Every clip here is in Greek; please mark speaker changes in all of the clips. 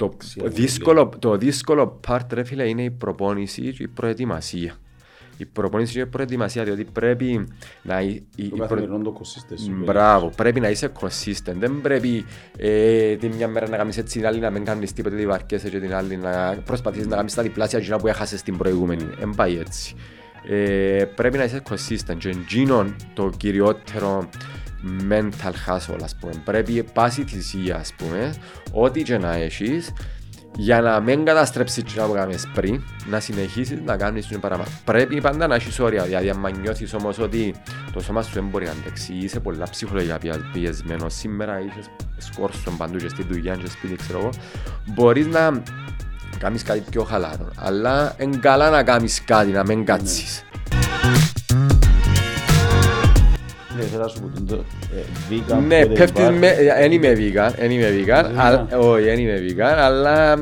Speaker 1: Το
Speaker 2: Σίγουρα,
Speaker 1: δύσκολο, το δύσκολο part ρε φίλε είναι η προπόνηση και η προετοιμασία. Η προπόνηση και η προετοιμασία διότι πρέπει να... η- η-
Speaker 2: Το
Speaker 1: η
Speaker 2: καθημερινό το consistency.
Speaker 1: Μπράβο, πρέπει να είσαι consistent. Δεν πρέπει ε, την μια μέρα να κάνεις έτσι, την άλλη να μην κάνεις τίποτε, τη βαρκέσαι και την άλλη να προσπαθείς να κάνεις τα διπλάσια εκείνα που έχασες την προηγούμενη. Δεν πάει έτσι. Ε, πρέπει να είσαι consistent και εκείνο το κυριότερο mental hustle ας πούμε. Πρέπει πάση θυσία ας πούμε, ό,τι και να έχεις για να μην καταστρέψεις τι που κάνεις πριν, να συνεχίσεις να κάνεις το παραπάνω. Πρέπει πάντα να έχεις όρια, δηλαδή αν νιώθεις όμως ότι το σώμα σου δεν μπορεί να αντέξει, είσαι πολλά ψυχολογικά πια- πιεσμένος, σήμερα είσαι σκόρσον παντού και στη δουλειά και σπίτι ξέρω εγώ, μπορείς να κάνεις κάτι πιο χαλαρό, αλλά είναι καλά να κάνεις κάτι, να μην κάτσεις.
Speaker 2: Ναι, θέλω να σου πω το ε, vegan
Speaker 1: Ναι,
Speaker 2: food
Speaker 1: πέφτεις
Speaker 2: bar.
Speaker 1: με... Δεν είμαι vegan, δεν είμαι vegan,
Speaker 2: Είσαι
Speaker 1: αλλά-
Speaker 2: vegan?
Speaker 1: όχι, δεν είμαι vegan, αλλά...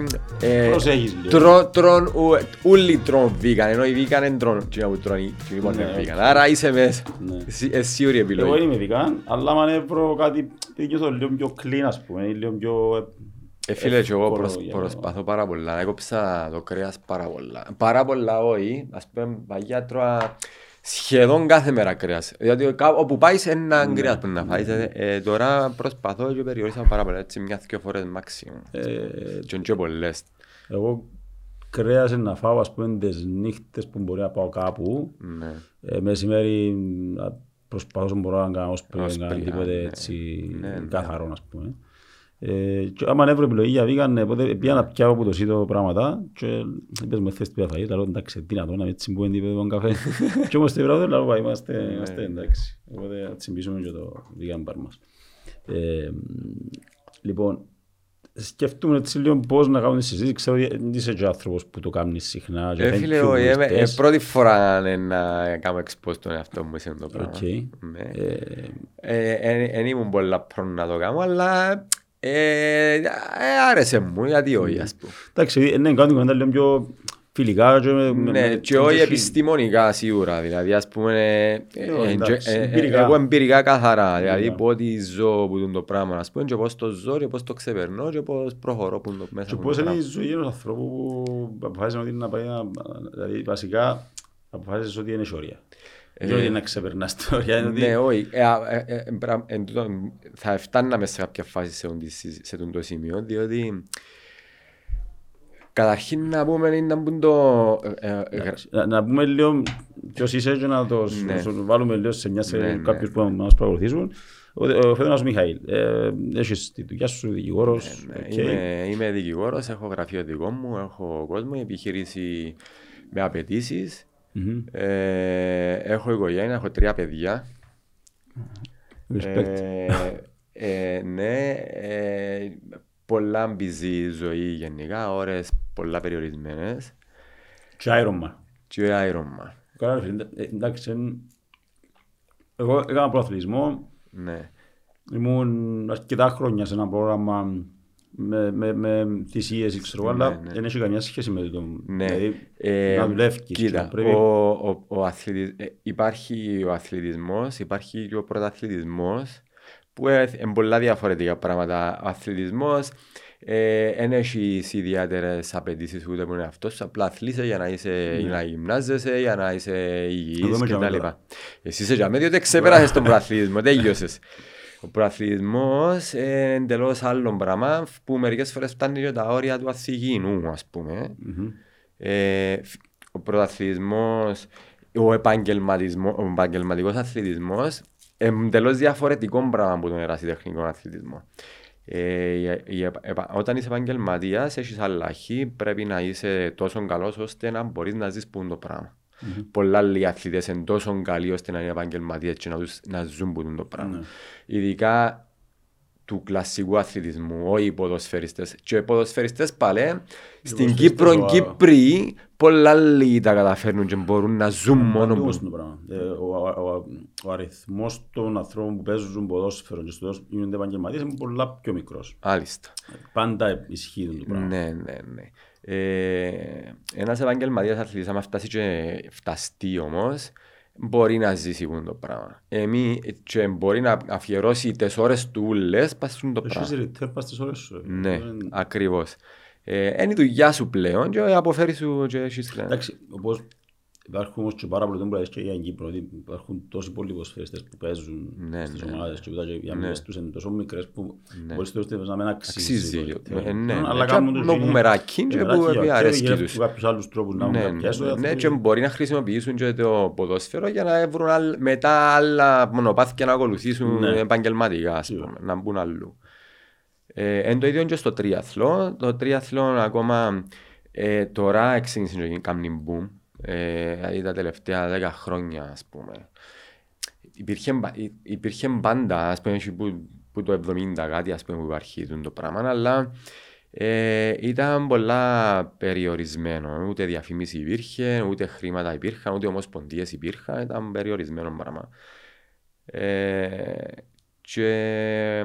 Speaker 1: ε,
Speaker 2: Προσέχεις λίγο.
Speaker 1: τρώ- Τρών, ου- ούλοι τρών vegan, ενώ οι vegan δεν τρώνε εκείνα που τρώνε, και λοιπόν
Speaker 2: Ναι,
Speaker 1: είναι vegan.
Speaker 2: οκ.
Speaker 1: Άρα είσαι μέσα.
Speaker 2: Ναι.
Speaker 1: Εσύ- Εσύ σίγουρη
Speaker 2: Εγώ
Speaker 1: επιλογή.
Speaker 2: δεν είμαι vegan, αλλά αν βρω κάτι επειδή νιώθω λίγο πιο clean ας πούμε, ή λίγο πιο...
Speaker 1: Ε, φίλε, και εγώ
Speaker 2: εύκολο
Speaker 1: προσ-
Speaker 2: για να-
Speaker 1: προσπαθώ πάρα πολλά. Έκοψα το κρέας πάρα πολλά. Πάρα πολλά όχι. Ας πούμε, παγιά τρώα σχεδόν κάθε μέρα κρέας. Δηλαδή κά- όπου πάεις ένα
Speaker 2: Ναι.
Speaker 1: κρέας που να φάεις. Ε, ε, τώρα προσπαθώ και περιορίσω πάρα πολλά. Έτσι μια-δυο φορές maximum.
Speaker 2: Ε,
Speaker 1: Και και πολλές.
Speaker 2: Εγώ κρέας να φάω ας πούμε τις νύχτες που μπορεί να πάω κάπου.
Speaker 1: Ναι.
Speaker 2: Ε, μεσημέρι να προσπαθώ όσο μπορώ να κάνω όσπρι, να
Speaker 1: Όσπρι,
Speaker 2: κάνω
Speaker 1: α,
Speaker 2: τίποτε
Speaker 1: ναι.
Speaker 2: έτσι
Speaker 1: Ναι, ναι.
Speaker 2: καθαρό ας πούμε. Ε, και άμα έβρω επιλογή για vegan, ε, οπότε πήγα να πιάω από το σύντο πράγματα και είπες με θες τίποτα φαγή, λέω εντάξει τι να το, να μην τσιμπούμε τίποτε τον καφέ. και όμως την βράδυ λέω «Πάει, είμαστε, είμαστε εντάξει. Οπότε να τσιμπήσουμε και το vegan bar μας. Ε, λοιπόν, σκεφτούμε έτσι λίγο πώς να κάνουμε τη συζήτηση. Ξέρω ότι δεν είσαι και άνθρωπος που το κάνεις συχνά. και
Speaker 1: Ε,
Speaker 2: thank
Speaker 1: φίλε,
Speaker 2: you
Speaker 1: όχι,
Speaker 2: που
Speaker 1: είμαι- ε,
Speaker 2: ήρθες.
Speaker 1: πρώτη φορά ε, να κάνω expose τον εαυτό μου σε αυτό το πράγμα.
Speaker 2: Οκ.
Speaker 1: Ναι.
Speaker 2: Ε,
Speaker 1: Δεν ήμουν πολλά prone να το κάνω, αλλά ε, ε, άρεσε μου, γιατί όχι, ας πούμε.
Speaker 2: Εντάξει, ναι, κάνουμε κουβέντα λίγο πιο φιλικά και με- με-
Speaker 1: Ναι,
Speaker 2: με-
Speaker 1: και όχι
Speaker 2: με-
Speaker 1: επιστημονικά σίγουρα, δηλαδή ας πούμε, ε,
Speaker 2: Ε,
Speaker 1: ε,
Speaker 2: εντάξει,
Speaker 1: ε, ε,
Speaker 2: εμπειρικά.
Speaker 1: εγώ εμπειρικά καθαρά, δηλαδή
Speaker 2: Ναι.
Speaker 1: πότε ζω που είναι το πράγμα, ας πούμε, και πώς το ζω και πώς το ξεπερνώ και πώς προχωρώ που είναι το μέσα
Speaker 2: Και
Speaker 1: μου
Speaker 2: πώς
Speaker 1: το
Speaker 2: είναι η
Speaker 1: πράγμα.
Speaker 2: ζωή ενός ανθρώπου που αποφάσισε ότι είναι να πάει να... Δηλαδή, βασικά, αποφάσισες ότι είναι όρια. Δεν ότι είναι να ξεπερνάς τα όρια. είναι ότι-
Speaker 1: Ναι, όχι. Ε, α, ε, ε, ε, μπρα- εν τούτο, Θα φτάναμε σε κάποια φάση σε ον- σε τούτο το σημείο, διότι καταρχήν να πούμε είναι να μπουν το... ε, ε, ε, γρα-
Speaker 2: Να, να πούμε λίγο ποιος είσαι και να το
Speaker 1: Ναι.
Speaker 2: να σου βάλουμε λίγο σε μια σε
Speaker 1: Ναι, ναι.
Speaker 2: κάποιους που μας παρακολουθήσουν. Ο, ο Φέδωνας Μιχαήλ, ε, έχεις τη δουλειά σου δικηγόρος.
Speaker 1: Ναι,
Speaker 2: οκ.
Speaker 1: Είμαι, είμαι δικηγόρος, έχω γραφείο δικό μου, έχω κόσμο, επιχείρηση με απαιτήσεις.
Speaker 2: Μμμ.
Speaker 1: Ε, έχω οικογένεια, έχω τρία παιδιά.
Speaker 2: Respect.
Speaker 1: Ε, ε, ναι, ε, πολλά busy ζωή γενικά, ώρες πολλά περιορισμένες
Speaker 2: Και Iron Man.
Speaker 1: και άιρωμα.
Speaker 2: Καλά, ρε φίλε, ε, εντάξει, εν- εγώ έκανα προαθλητισμό,
Speaker 1: Ναι.
Speaker 2: ήμουν αρκετά χρόνια σε ένα πρόγραμμα με, με, με θυσίες, ξέρω,
Speaker 1: Ναι,
Speaker 2: αλλά
Speaker 1: ναι.
Speaker 2: δεν έχει καμιά σχέση με το.
Speaker 1: Ναι.
Speaker 2: Δηλαδή,
Speaker 1: Ε,
Speaker 2: να δουλεύεις και
Speaker 1: Κοίτα,
Speaker 2: να πρέπει...
Speaker 1: ο, ο, ο αθλητισ- ε, υπάρχει ο αθλητισμός, υπάρχει και ο πρωταθλητισμός που είναι πολλά διαφορετικά πράγματα. Ο αθλητισμός δεν έχει ιδιαίτερες απαιτήσεις ούτε που είναι αυτός. Απλά αθλείσαι για να, είσαι, για να γυμνάζεσαι, για να είσαι υγιής
Speaker 2: Εγώ είμαι
Speaker 1: κτλ.
Speaker 2: τζαμέ τώρα.
Speaker 1: Εσύ είσαι για διότι ξεπέρασες τον πρωταθλητισμό, τέλειωσες. Ο πρωταθλητισμός είναι εντελώς άλλο πράγμα που μερικές φορές φτάνει και τα όρια του αθηγήνου, ας πούμε.
Speaker 2: Μμμ.
Speaker 1: Ε, φ- ο πρωταθλητισμός, ο, επαγγελματισμός, ο επαγγελματικός αθλητισμός είναι εντελώς διαφορετικό πράγμα από τον ερασιτεχνικό αθλητισμό. Ε, η- η επα- επα- όταν είσαι επαγγελματίας έχεις αλλαχή, πρέπει να είσαι τόσο καλός ώστε να μπορείς να ζεις που είναι το πράγμα. Πολλά άλλοι αθλητές είναι τόσο καλοί ώστε να είναι επαγγελματίες και να, τους, να ζουν που είναι το πράγμα.
Speaker 2: Ναι.
Speaker 1: Ειδικά του κλασσικού αθλητισμού, όχι οι ποδοσφαιριστές. Και οι ποδοσφαιριστές πάλι, στην
Speaker 2: ποδοσφαιριστές
Speaker 1: Κύπρο
Speaker 2: ο-
Speaker 1: Κύπροι, πολλά άλλοι τα καταφέρνουν και μπορούν να ζουν μόνο
Speaker 2: Παντού
Speaker 1: που...
Speaker 2: όμως το πράγμα. Ε, Ο, ο, ο, ο αριθμός των ανθρώπων που παίζουν ποδόσφαιρο και στο τέλος γίνονται επαγγελματίες είναι πολλά πιο μικρός.
Speaker 1: Άλιστα.
Speaker 2: Πάντα ισχύει το πράγμα.
Speaker 1: Ναι, ναι, ναι. Ε, ένας επαγγελματίας αθλητής, άμα φτάσει και φταστεί όμως, μπορεί να ζήσει που είναι το πράγμα. Εμεί, και μπορεί να αφιερώσει τις ώρες του ούλες, πας στον το πράγμα.
Speaker 2: Έχεις return πας στις ώρες σου. ε.
Speaker 1: Ναι,
Speaker 2: Δεν-
Speaker 1: ακριβώς. Ε, είναι η δουλειά σου πλέον και αποφέρει σου και έχεις
Speaker 2: Εντάξει, όπως υπάρχουν όμως και πάρα πολλοί που λες και για την Κύπρο, ότι υπάρχουν τόσοι πολλοί ποσφαιριστές που παίζουν
Speaker 1: Ναι,
Speaker 2: στις
Speaker 1: ναι.
Speaker 2: ομάδες και οι
Speaker 1: Ναι.
Speaker 2: αμοιβές τους είναι τόσο μικρές που
Speaker 1: Ναι.
Speaker 2: μπορείς το να μην αξίζει.
Speaker 1: Αξίζει.
Speaker 2: το-
Speaker 1: Ε, ναι,
Speaker 2: Αλλά
Speaker 1: ναι.
Speaker 2: κάνουν
Speaker 1: Και
Speaker 2: τους
Speaker 1: με
Speaker 2: είναι-
Speaker 1: πουμεράκι και
Speaker 2: πουμεράκι,
Speaker 1: που
Speaker 2: για-
Speaker 1: επί αρέσκει
Speaker 2: γυρεύουν
Speaker 1: τους.
Speaker 2: κάποιους άλλους τρόπους να
Speaker 1: Ναι,
Speaker 2: έχουν
Speaker 1: ναι,
Speaker 2: κάποιες
Speaker 1: ναι,
Speaker 2: άνθρωποι.
Speaker 1: και μπορεί να χρησιμοποιήσουν και το ποδόσφαιρο για να βρουν άλλ- μετά άλλα μονοπάτια να ακολουθήσουν
Speaker 2: Ναι.
Speaker 1: επαγγελματικά, ας
Speaker 2: Σίγουρα.
Speaker 1: πούμε, να μπουν αλλού. Ε, εν το ίδιο και στο τρίαθλο. Το τρίαθλο ακόμα ε, τώρα ξεκίνησε να γίνει κάμνη boom. Ε, δηλαδή τα τελευταία δέκα χρόνια, ας πούμε. Υπήρχε, μπα- υ- υπήρχε πάντα, ας πούμε, έτσι που, που το 70 κάτι, ας πούμε, που υπάρχει το πράγμα, αλλά ε, ήταν πολλά περιορισμένο. Ούτε διαφήμιση υπήρχε, ούτε χρήματα υπήρχαν, ούτε ομοσπονδίες υπήρχαν. Ήταν περιορισμένο πράγμα. Ε, και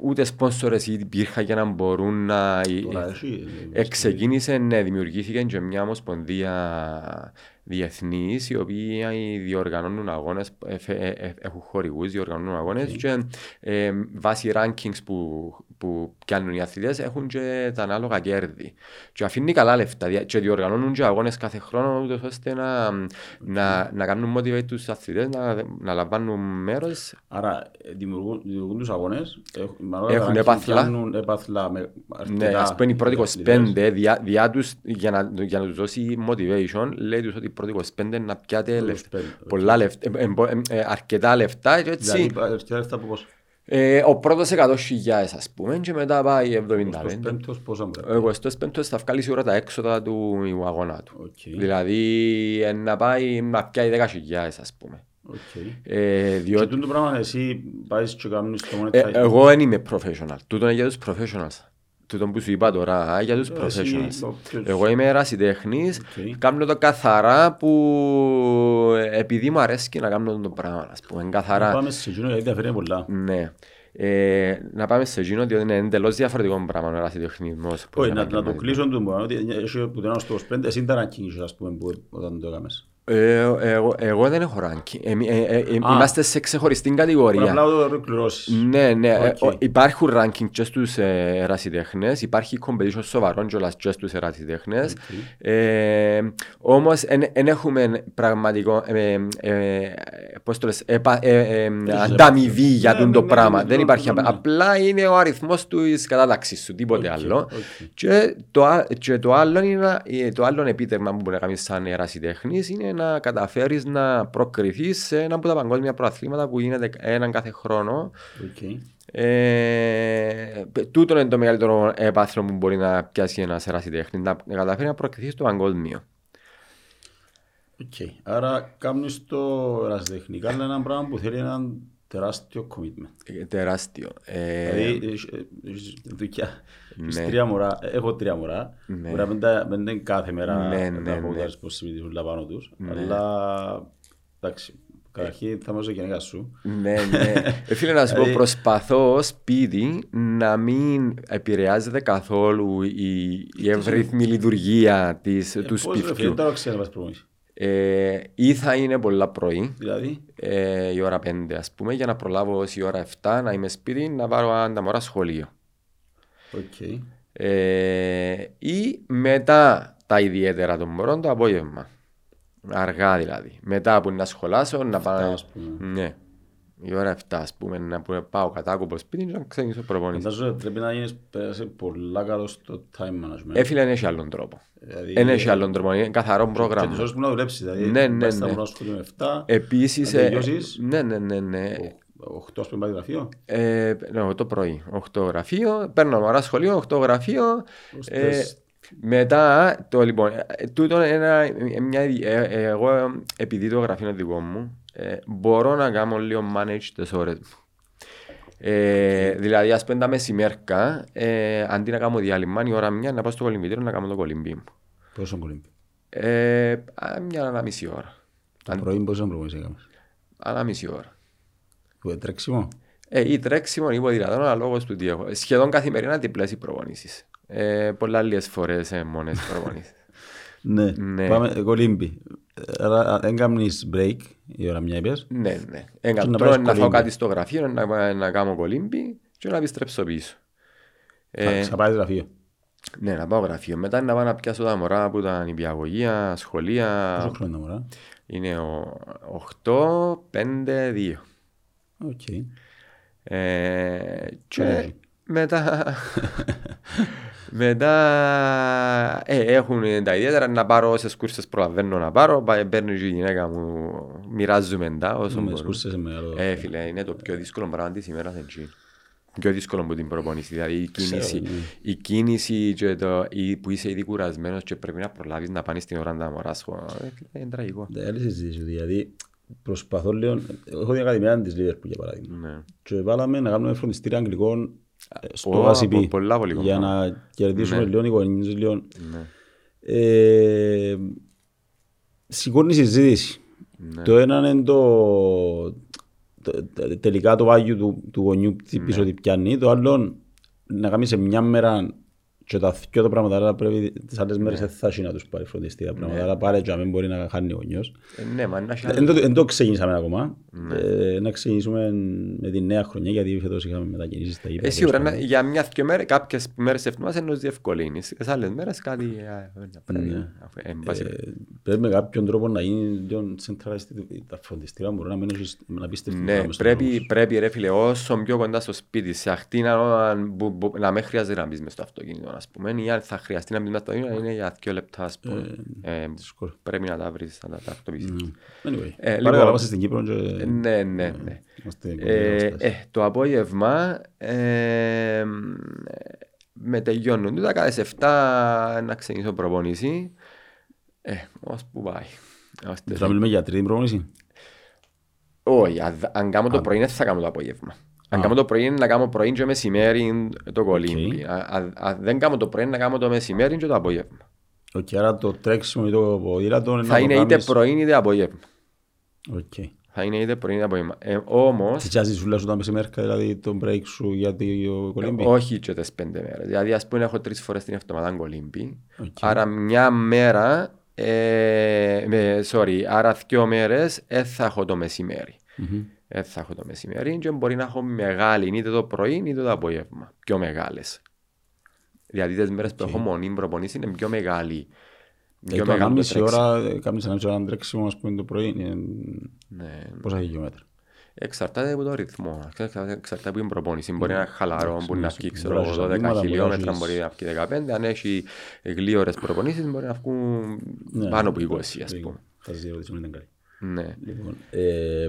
Speaker 1: ούτε σπόνσορες υπήρχαν για να μπορούν να...
Speaker 2: Τώρα έχει, ε,
Speaker 1: Εξεκίνησε, ναι, δημιουργήθηκε και μια ομοσπονδία διεθνή, οι οποίοι διοργανώνουν αγώνες, έχουν χορηγούς, διοργανώνουν αγώνες και ε, βάσει rankings που, που πιάνουν οι αθλητές έχουν και τα ανάλογα κέρδη. Και αφήνει καλά λεφτά δια- και διοργανώνουν και αγώνες κάθε χρόνο, ούτως ώστε να, να, να κάνουν motivate τους αθλητές να, να λαμβάνουν μέρος.
Speaker 2: Άρα ε, δημιουργούν, δημιουργούν τους αγώνες, έχουν, μάλλον
Speaker 1: Έχουν
Speaker 2: ranking,
Speaker 1: έπαθλα.
Speaker 2: πιάνουν έπαθλα με
Speaker 1: Ναι,
Speaker 2: αρκετά
Speaker 1: ας πούμε οι πρώτοι
Speaker 2: αθλητές.
Speaker 1: 25 διά, διά τους, για, να, για να τους δώσει motivation λέει τους ότι οι πρώτοι 25 να πιάτε λεφτά,
Speaker 2: 25,
Speaker 1: πολλά λεφτά, ε, ε, ε, ε, αρκετά λεφτά και έτσι
Speaker 2: Δηλαδή, αρκετά λεφτά που πώς.
Speaker 1: ε, ο πρώτος 100.000 ας πούμε και μετά πάει 75.
Speaker 2: 25 πόσα μου
Speaker 1: Ο 25ος θα βγάλει σίγουρα τα έξοδα του αγώνα του.
Speaker 2: Οκ.
Speaker 1: Δηλαδή ε, να πάει να πιάει 10.000 ας πούμε.
Speaker 2: Οκ.
Speaker 1: Ε,
Speaker 2: Και
Speaker 1: διότι
Speaker 2: τούτο πράγμα εσύ πάεις και κάνεις το
Speaker 1: ε,
Speaker 2: monetize.
Speaker 1: εγώ δεν είμαι professional. Τούτο είναι για τους professionals. Τούτο που σου είπα τώρα, α, για τους
Speaker 2: Ε, εσύ,
Speaker 1: professionals.
Speaker 2: το- ποιος-
Speaker 1: Εγώ είμαι ερασιτέχνης,
Speaker 2: Οκ.
Speaker 1: κάνω το καθαρά που ε, επειδή μου αρέσει να κάνω το πράγμα, ας πούμε, καθαρά.
Speaker 2: Πάμε σε εκείνο γιατί διαφέρει πολλά.
Speaker 1: Ναι. Ε, να πάμε σε εκείνο, διότι είναι εντελώς διαφορετικό πράγμα ο ερασιτεχνισμός. που
Speaker 2: Όχι,
Speaker 1: είναι
Speaker 2: να, να το
Speaker 1: επαγγελματικός.
Speaker 2: κλείσω του μόνο, ότι έχει που το ένα στο 25, εσύ τα ranking είσαι, ας πούμε, που όταν το έκαμες.
Speaker 1: Ε, εγώ, εγώ δεν έχω ranking. Ε, ε, ε, ε,
Speaker 2: Α.
Speaker 1: είμαστε σε ξεχωριστή
Speaker 2: Μπορεί
Speaker 1: κατηγορία.
Speaker 2: απλά το ολοκληρώσεις.
Speaker 1: Ναι, ναι. ε,
Speaker 2: Οκ.
Speaker 1: ο- υπάρχουν ranking και στους ε, ερασιτέχνες, υπάρχει competition σοβαρών κιόλας και στους ερασιτέχνες. Ε, όμως δεν έχουμε πραγματικό, ε, ε, πώς το λες, επα- ε, ε, ανταμοιβή για
Speaker 2: Ναι,
Speaker 1: τον
Speaker 2: ναι,
Speaker 1: το
Speaker 2: ναι,
Speaker 1: πράγμα.
Speaker 2: ναι,
Speaker 1: Δεν
Speaker 2: ναι,
Speaker 1: υπάρχει,
Speaker 2: ναι, ναι.
Speaker 1: απλά είναι ο αριθμός της κατάταξης σου, τίποτε
Speaker 2: Οκ,
Speaker 1: άλλο.
Speaker 2: οκ.
Speaker 1: Και το, α- και το άλλο, είναι, να- ε, το άλλο επίτευγμα που μπορεί να κάνεις σαν ερασιτέχνης είναι να καταφέρεις να προκριθείς σε ένα από τα παγκόσμια πρωταθλήματα που γίνεται έναν κάθε χρόνο.
Speaker 2: Οκ.
Speaker 1: Ε, τούτο είναι το μεγαλύτερο έπαθλο που μπορεί να πιάσει ένας ερασιτέχνης, να να καταφέρει να προκριθείς στο παγκόσμιο.
Speaker 2: Οκ. Άρα κάνεις το ερασιτεχνικά, αλλά είναι ένα πράγμα που θέλει έναν τεράστιο commitment.
Speaker 1: Ε, Τεράστιο. Ε,
Speaker 2: Δηλαδή, έχεις- έχεις δουλειά. Έχεις
Speaker 1: Ναι.
Speaker 2: τρία μωρά, έχω τρία μωρά.
Speaker 1: Ναι.
Speaker 2: Μπορεί να μην τα- μην είναι κάθε μέρα
Speaker 1: Ναι,
Speaker 2: να
Speaker 1: ναι,
Speaker 2: έχω
Speaker 1: ναι.
Speaker 2: τα responsibility όλα πάνω τους.
Speaker 1: Ναι.
Speaker 2: Αλλά, εντάξει, καταρχήν θα είμαστε γενικά σου.
Speaker 1: Ναι, ναι. Ε, φίλε, να σου πω,
Speaker 2: Δηλαδή-
Speaker 1: προσπαθώ ως σπίτι να μην επηρεάζεται καθόλου η, η ευρύθμη λειτουργία της, του
Speaker 2: Ε, Πώς ρε φίλε,
Speaker 1: σπιτιού.
Speaker 2: τώρα ξέρεις να πας προπονήσεις.
Speaker 1: Ε, ή θα είναι πολλά πρωί,
Speaker 2: Δηλαδή,
Speaker 1: ε, η ώρα 5 ας πούμε, για να προλάβω ως η ώρα 7 να είμαι σπίτι να πάρω τα μωρά σχολείο.
Speaker 2: οκ.
Speaker 1: Ε, ή μετά τα ιδιαίτερα των μωρών το απόγευμα. Αργά δηλαδή. Μετά που να σχολάσω να πάω.
Speaker 2: ας πούμε.
Speaker 1: Ναι. Η ώρα 7 ας πούμε να που πάω κατάκοπο σπίτι και να ξεκινήσω προπονήσεις.
Speaker 2: Φαντάζομαι ότι πρέπει να γίνεις πάρα πολλά καλός στο time management.
Speaker 1: Ε, φίλε δεν έχει άλλον τρόπο.
Speaker 2: Δηλαδή,
Speaker 1: Δεν έχει άλλον τρόπο. Είναι καθαρό
Speaker 2: Και τις
Speaker 1: πρόγραμμα.
Speaker 2: ώρες που να δουλέψεις, δηλαδή,
Speaker 1: Ναι, ναι,
Speaker 2: πας στα
Speaker 1: ναι.
Speaker 2: μωρά στο σχολείο με 7,
Speaker 1: Επίσης,
Speaker 2: Να
Speaker 1: ε,
Speaker 2: τελειώσεις.
Speaker 1: ναι, ναι, ναι, ναι.
Speaker 2: 8 ας πούμε πάει γραφείο.
Speaker 1: Ε, ναι, το πρωί, 8 γραφείο, παίρνω μωρά σχολείο, 8 γραφείο. Ε,
Speaker 2: Ώστε-
Speaker 1: μετά, το λοιπόν, ε, τούτο είναι ένα, ε, μια, ε, ε, εγώ ε, επειδή το γραφείο είναι δικό μου, ε, μπορώ να κάνω λίγο manage τις ώρες μου. Ε, δηλαδή, ας πούμε τα μεσημέρκα, ε, αντί να κάνω διάλειμμα, η ώρα μια να πάω στο κολυμπητήριο να κάνω το κολυμπή μου.
Speaker 2: Πόσο κολύμπι.
Speaker 1: Ε, α, μια ανά μισή ώρα.
Speaker 2: Το πρωί πόσο προπονήσεις έκαμες;
Speaker 1: Ανά μισή ώρα.
Speaker 2: Που είναι τρέξιμο;
Speaker 1: Ε, ή τρέξιμο ή ποδηλατών, αλλά λόγω του τι έχω. Σχεδόν καθημερινά διπλές οι προπονήσεις. Ε, πολλά λίγες φορές ε, μόνες προπονήσεις.
Speaker 2: Ναι.
Speaker 1: Ναι.
Speaker 2: Πάμε κολύμπι. Άρα δεν κάνεις break η ώρα μια είπες.
Speaker 1: ναι, ναι.
Speaker 2: Και
Speaker 1: Έκα,
Speaker 2: να
Speaker 1: τρώω,
Speaker 2: πάεις
Speaker 1: να φάω
Speaker 2: κολύμπι.
Speaker 1: κάτι στο γραφείο, να, να κάνω κολύμπι και να επιστρέψω πίσω.
Speaker 2: Θα
Speaker 1: Ε,
Speaker 2: ξαπάεις γραφείο.
Speaker 1: Ναι, να πάω γραφείο. Μετά να πάω να πιάσω τα μωρά από τα νηπιαγωγεία, σχολεία.
Speaker 2: Πόσο χρόνο είναι τα μωρά;
Speaker 1: Είναι ο 8, 5, 2.
Speaker 2: Οκ.
Speaker 1: Ε, και
Speaker 2: Ωραία.
Speaker 1: μετά, μετά ε, έχουν τα ιδιαίτερα να πάρω όσες κούρσες προλαβαίνω να πάρω. Πάει, Παίρνει και η γυναίκα μου, μοιράζουμε τα όσο
Speaker 2: Με
Speaker 1: μπορούμε.
Speaker 2: σκούρσες σε μεγάλο...
Speaker 1: Ε, φίλε, είναι το πιο δύσκολο πράγμα της ημέρας εκεί. Πιο δύσκολο από την προπονήση. Δηλαδή η κίνηση,
Speaker 2: ναι.
Speaker 1: η κίνηση και το, η, που είσαι ήδη κουρασμένος και πρέπει να προλάβεις να πάνε στην ώρα να τα μωράς. χω, ε, φίλε, Είναι τραγικό.
Speaker 2: Δεν άλλη συζήτηση, δηλαδή προσπαθώ λίγο... Έχω την ακαδημία της Λίβερπουλ για παράδειγμα.
Speaker 1: Ναι.
Speaker 2: Και βάλαμε να κάνουμε φροντιστήρια αγγλικών ε, στο
Speaker 1: Ω,
Speaker 2: ACP
Speaker 1: πο- πολλά πολύ
Speaker 2: για
Speaker 1: κομμάτι.
Speaker 2: να κερδίσουμε
Speaker 1: Ναι.
Speaker 2: λίγο οι γονείς, λίγο...
Speaker 1: Ναι.
Speaker 2: Ε, σηκώνει συζήτηση.
Speaker 1: Ναι.
Speaker 2: Το ένα είναι το, το- το- τελικά το βάγιο του, του γονιού τι πίσω τι πιάνει. Το άλλο να κάνει σε μια μέρα και τα δυο τα πράγματα, αλλά πρέπει τις άλλες μέρες δεν θα έχει να τους πάρει φροντιστήρια πράγματα, αλλά πάρε και να μην μπορεί να χάνει ο γονιός.
Speaker 1: Ε, Ναι, μα να έχει
Speaker 2: Δεν το, δεν το ξεκινήσαμε ακόμα. Ε, να ξεκινήσουμε με τη νέα χρονιά, γιατί φέτος είχαμε μετακινήσεις στα γήπεδα.
Speaker 1: Ε, σίγουρα, να- για μια-δυο μέρες, κάποιες μέρες εβδομάδας ενός διευκολύνεις. Σε άλλες μέρες κάτι... ε, ε, πρέπει, αφού, ε, εν πάση
Speaker 2: Ε, πρέπει με κάποιον τρόπο να γίνει λίγο centralized τα φροντιστήρια μπορεί να μένουν να πίστευτοι
Speaker 1: Ναι, πρέπει, πρέπει ρε φίλε, όσο πιο κοντά στο σπίτι, σε ακτίνα όταν που- που- να μην χρειάζεται να μπεις μες στο αυτοκίνητο, ας πούμε, ή αν θα χρειαστεί να μπεις μες στο αυτοκίνητο, είναι για δύο λεπτά, ας πούμε. Ε,
Speaker 2: δύσκολο.
Speaker 1: πρέπει να τα βρεις, να τα τακτοποιήσεις.
Speaker 2: Anyway,
Speaker 1: Ε,
Speaker 2: πάρε
Speaker 1: λοιπόν,
Speaker 2: καλά μας στην Κύπρο και
Speaker 1: Ναι, ναι, ναι.
Speaker 2: είμαστε
Speaker 1: Ε,
Speaker 2: κοντά
Speaker 1: ε, το απόγευμα ε, με τελειώνουν τούτα κάθε 7 να ξεκινήσω προπονήση. Ε, ως που πάει. Ως
Speaker 2: Θα μιλούμε για τρίτη προπονήση.
Speaker 1: Όχι, αν- αν κάνω το πρωί δεν θα κάνω το απόγευμα. Αν κάνω το πρωί είναι να κάνω πρωί και μεσημέρι το κολύμπι. Α- α- Αν δεν κάνω το πρωί είναι να κάνω το μεσημέρι και το απόγευμα.
Speaker 2: Οκ, άρα το τρέξιμο ή το ποδήλατο να
Speaker 1: Θα
Speaker 2: το
Speaker 1: είναι είτε
Speaker 2: κάνεις-
Speaker 1: πρωί είτε απόγευμα.
Speaker 2: Οκ.
Speaker 1: Θα είναι είτε πρωί είτε απόγευμα. Ε, όμως,
Speaker 2: Τι τσάζεις σου λέω τα μεσημέρκα, δηλαδή το break σου για το κολύμπι.
Speaker 1: όχι και τις πέντε μέρες. Δηλαδή ας πούμε έχω τρεις φορές την εβδομάδα κολύμπι.
Speaker 2: Οκ.
Speaker 1: Άρα μια μέρα, ε, με, sorry, άρα δύο μέρες δεν θα έχω το μεσημέρι.
Speaker 2: Μμμ.
Speaker 1: Δεν θα έχω το μεσημέρι και μπορεί να έχω μεγάλη είτε το πρωί είτε το απόγευμα. Πιο μεγάλες. Δηλαδή τις μέρες που έχω μονή προπονήσει είναι πιο μεγάλη.
Speaker 2: Ε,
Speaker 1: Πιο
Speaker 2: το
Speaker 1: μεγάλο το
Speaker 2: ανάμιση
Speaker 1: τρέξιμο.
Speaker 2: ώρα, ε, κάνεις ανάμιση ώρα τρέξιμο, ας πούμε, το πρωί, είναι
Speaker 1: Ναι.
Speaker 2: πόσα χιλιόμετρα.
Speaker 1: Εξαρτάται από το ρυθμό, εξαρτάται εξαρτάται από την προπόνηση. Μπορεί να είναι χαλαρό, μπορεί να βγει ξέρω,
Speaker 2: Μπορείς να
Speaker 1: εγώ,
Speaker 2: έχεις
Speaker 1: 12
Speaker 2: ατμήματα,
Speaker 1: χιλιόμετρα,
Speaker 2: μπορεί να
Speaker 1: μπορεί να βγει 15. Αν έχει γλύωρες προπονήσεις μπορεί να βγουν
Speaker 2: Ναι,
Speaker 1: πάνω από 20 ας πούμε.
Speaker 2: Θα σας ερώτηση μου ήταν καλή.
Speaker 1: Ναι.
Speaker 2: Λοιπόν, ε,